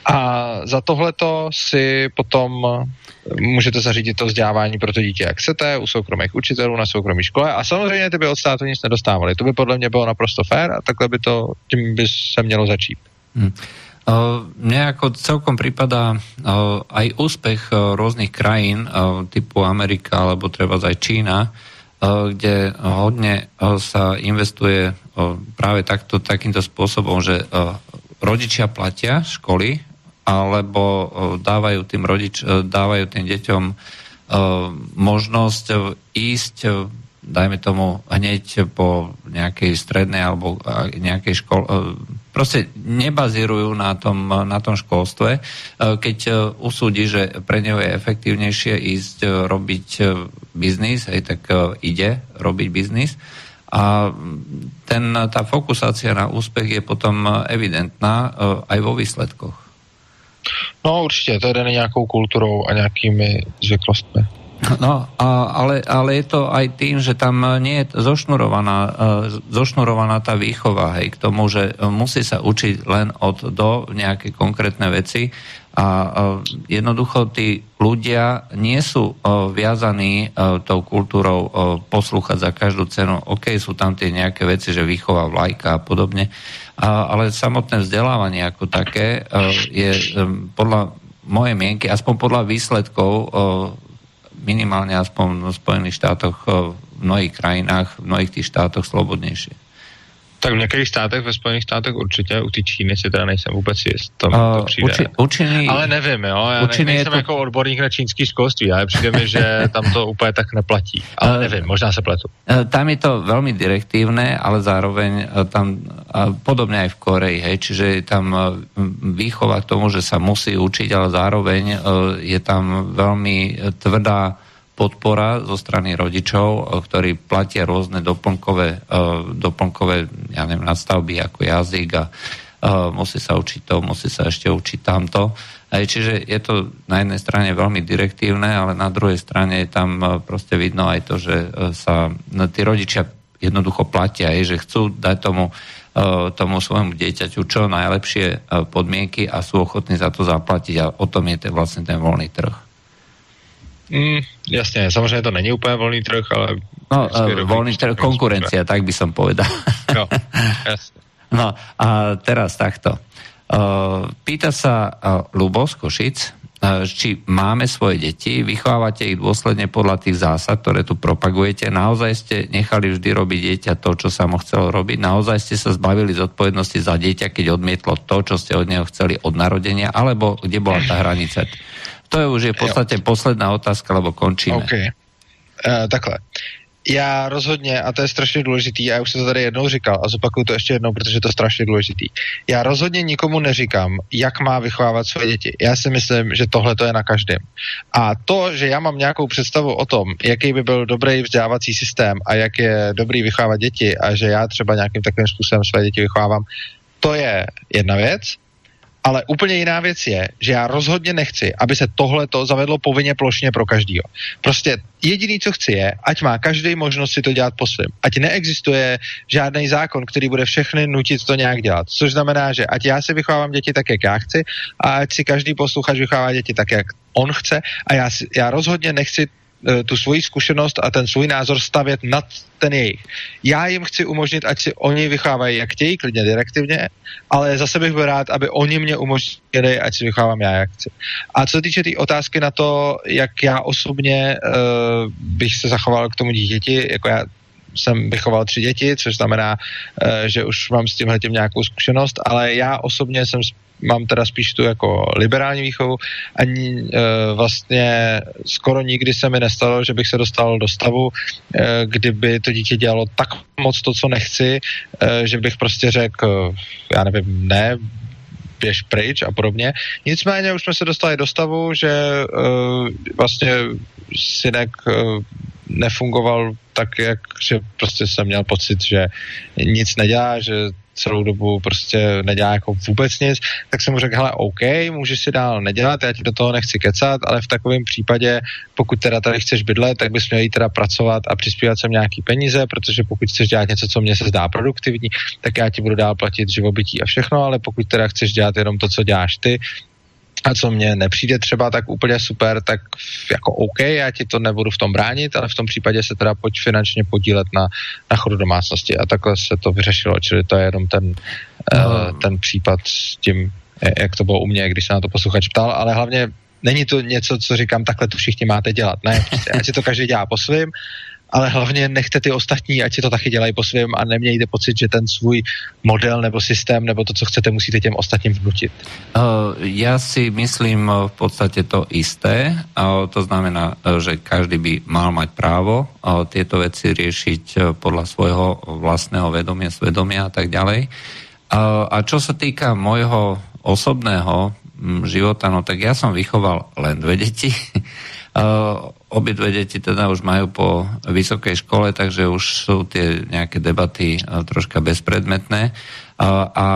a za tohleto si potom můžete zařídit to vzdělávání pro to dítě, jak chcete, u soukromých učitelů na soukromé škole a samozřejmě ty by od státu nic nedostávali. To by podle mě bylo naprosto fér a takhle by to, tím by se mělo začít. Hmm. Uh, mne ako celkom prípada uh, aj úspech uh, krajín typu Amerika alebo treba aj Čína, kde hodne uh, sa investuje práve takto, takýmto spôsobom, že rodičia platia školy alebo dávajú tým rodič, dávajú tým deťom možnosť ísť, dajme tomu, hneď po nejakej strednej alebo nejakej škole, proste nebazírujú na tom, na tom školstve. Keď usúdi, že pre neho je efektívnejšie ísť robiť biznis, hej, tak ide robiť biznis a ten, tá fokusácia na úspech je potom evidentná aj vo výsledkoch. No určitě, to jde nějakou kulturou a nějakými zvyklostmi. No, ale, ale je to aj tým, že tam nie je zošnurovaná, e, zošnurovaná tá výchova hej, k tomu, že musí sa učiť len od do nejaké konkrétne veci a e, jednoducho tí ľudia nie sú e, viazaní tou kultúrou poslúchať za každú cenu. OK, sú tam tie nejaké veci, že výchova vlajka a podobne, ale samotné vzdelávanie ako také je podľa moje mienky, aspoň podľa výsledkov minimálne aspoň v Spojených štátoch, v mnohých krajinách, v mnohých tých štátoch slobodnejšie. Tak v některých státech, ve Spojených státech určitě, u té Číny si teda nejsem vůbec jist. To, uh, to přijde. Uči, učiny, ale nevím, jo, já ne, nejsem to... jako odborník na čínský školství, ale přijde mi, že tam to úplně tak neplatí. Ale uh, nevím, možná se pletu. Uh, tam je to velmi direktívne, ale zároveň uh, tam, uh, podobně aj v Koreji, hej, čiže je tam uh, výchova k tomu, že sa musí učiť, ale zároveň uh, je tam veľmi tvrdá podpora zo strany rodičov, eh, ktorí platia rôzne doplnkové, eh, doplnkové ja neviem, nadstavby ako jazyk a eh, musí sa učiť to, musí sa ešte učiť tamto. Čiže je to na jednej strane veľmi direktívne, ale na druhej strane je tam proste vidno aj to, že sa no, tí rodičia jednoducho platia, je, že chcú dať tomu, tomu svojmu dieťaťu čo najlepšie podmienky a sú ochotní za to zaplatiť a o tom je ten, vlastne ten voľný trh. Mm, jasně, samozřejmě to není úplně volný trh, ale... No, uh, volný trh, konkurencia, tak by som povedal. no, jasne. No, a teraz takto. Uh, pýta sa uh, Lubo z Košic, či máme svoje deti, vychovávate ich dôsledne podľa tých zásad, ktoré tu propagujete, naozaj ste nechali vždy robiť dieťa to, čo sa mu chcelo robiť, naozaj ste sa zbavili zodpovednosti za dieťa, keď odmietlo to, čo ste od neho chceli od narodenia, alebo kde bola tá hranica? To je už je v podstate jo. posledná otázka, lebo končíme. OK. Uh, takhle. Já rozhodně, a to je strašně důležitý, já už jsem to tady jednou říkal a zopakuju to ještě jednou, protože to je strašně důležitý. Já rozhodně nikomu neříkám, jak má vychovávat své děti. Já si myslím, že tohle to je na každém. A to, že já mám nějakou představu o tom, jaký by byl dobrý vzdělávací systém a jak je dobrý vychovávat děti a že já třeba nějakým takovým způsobem své děti vychovávám, to je jedna věc. Ale úplně jiná věc je, že já rozhodně nechci, aby se tohle to zavedlo povinně plošně pro každýho. Prostě jediný, co chci, je, ať má každý možnost si to dělat po svém. Ať neexistuje žádný zákon, který bude všechny nutit to nějak dělat. Což znamená, že ať já si vychovávám děti tak, jak já chci, a ať si každý posluchač vychovává děti tak, jak on chce. A já, já rozhodně nechci tu svoji zkušenost a ten svůj názor stavět nad ten jejich. Já jim chci umožnit, ať si oni vychávají jak chtějí, klidně direktivně, ale zase bych byl rád, aby oni mě umožnili, ať si vychávám já, jak chci. A co se týče té tý otázky na to, jak já osobně uh, bych se zachoval k tomu dítěti, jako já jsem vychoval tři děti, což znamená, uh, že už mám s tímhle tím nějakou zkušenost, ale já osobně jsem mám teda spíš tu jako liberální výchovu. Ani e, vlastně skoro nikdy se mi nestalo, že bych se dostal do stavu, e, kdyby to dítě dělalo tak moc to, co nechci, e, že bych prostě řekl, já nevím, ne, běž pryč a podobně. Nicméně už jsme se dostali do stavu, že e, vlastně synek e, nefungoval tak, jak že prostě jsem měl pocit, že nic nedělá, že celou dobu prostě nedělá jako vůbec nic, tak jsem mu řekl, hele, OK, můžeš si dál nedělat, já ti do toho nechci kecat, ale v takovém případě, pokud teda tady chceš bydlet, tak bys měl jít teda pracovat a přispívat sem nějaký peníze, protože pokud chceš dělat něco, co mě se zdá produktivní, tak já ti budu dál platit živobytí a všechno, ale pokud teda chceš dělat jenom to, co děláš ty, a co mně nepřijde třeba tak úplně super, tak jako OK, já ti to nebudu v tom bránit, ale v tom případě se teda pojď finančně podílet na, na chodu domácnosti a takhle se to vyřešilo, čili to je jenom ten, no. uh, ten případ s tím, jak to bylo u mě, když se na to posluchač ptal, ale hlavně není to něco, co říkám, takhle to všichni máte dělat. Ne, prostě, ať si to každý dělá po svým ale hlavně nechte ty ostatní, ať si to taky dělají po svém a nemějte pocit, že ten svůj model nebo systém nebo to, co chcete, musíte těm ostatním vnutit. Uh, já si myslím v podstatě to isté. Uh, to znamená, že každý by mal mať právo uh, tieto veci riešiť podľa svojho vlastného vedomia, svedomia a tak ďalej. A čo sa týka môjho osobného života, no tak ja som vychoval len deti. Obidve deti teda už majú po vysokej škole, takže už sú tie nejaké debaty troška bezpredmetné. A, a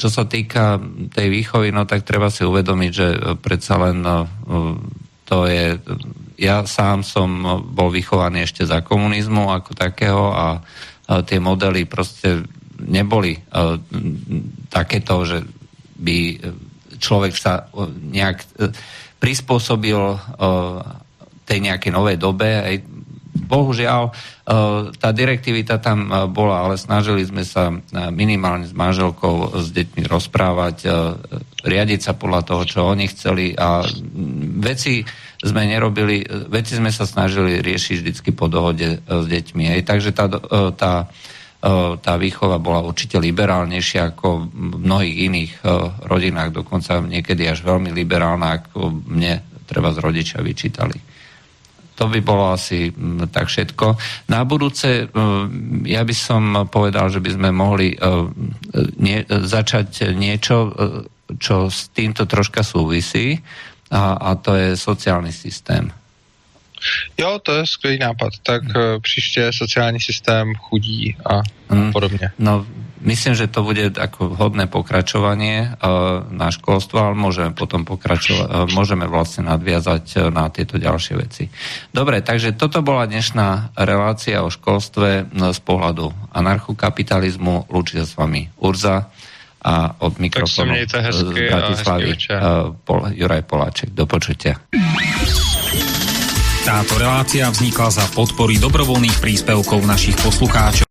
čo sa týka tej výchovy, no tak treba si uvedomiť, že predsa len to je... Ja sám som bol vychovaný ešte za komunizmu ako takého a, tie modely proste neboli takéto, že by človek sa nejak prispôsobil tej nejakej novej dobe. Aj, bohužiaľ, uh, tá direktivita tam uh, bola, ale snažili sme sa uh, minimálne s manželkou, s deťmi rozprávať, riadiť sa podľa toho, čo oni chceli a veci sme nerobili, veci sme sa snažili riešiť vždycky po dohode s deťmi. Aj, takže tá, tá tá výchova bola určite liberálnejšia ako v mnohých iných rodinách, dokonca niekedy až veľmi liberálna, ako mne treba z rodičia vyčítali. To by bolo asi tak všetko. Na budúce ja by som povedal, že by sme mohli nie, začať niečo, čo s týmto troška súvisí a, a to je sociálny systém. Jo, to je skvělý nápad. Tak hmm. příště sociální systém chudí a hmm. podobně. No, myslím, že to bude ako hodné pokračovanie uh, na školstvo, ale môžeme potom pokračovať, uh, môžeme vlastne nadviazať na tieto ďalšie veci. Dobre, takže toto bola dnešná relácia o školstve z pohľadu anarchokapitalizmu. Lúči sa s vami Urza a od mikrofónu z Bratislavy Pol, Juraj Poláček. Do počutia. Táto relácia vznikla za podpory dobrovoľných príspevkov našich poslucháčov.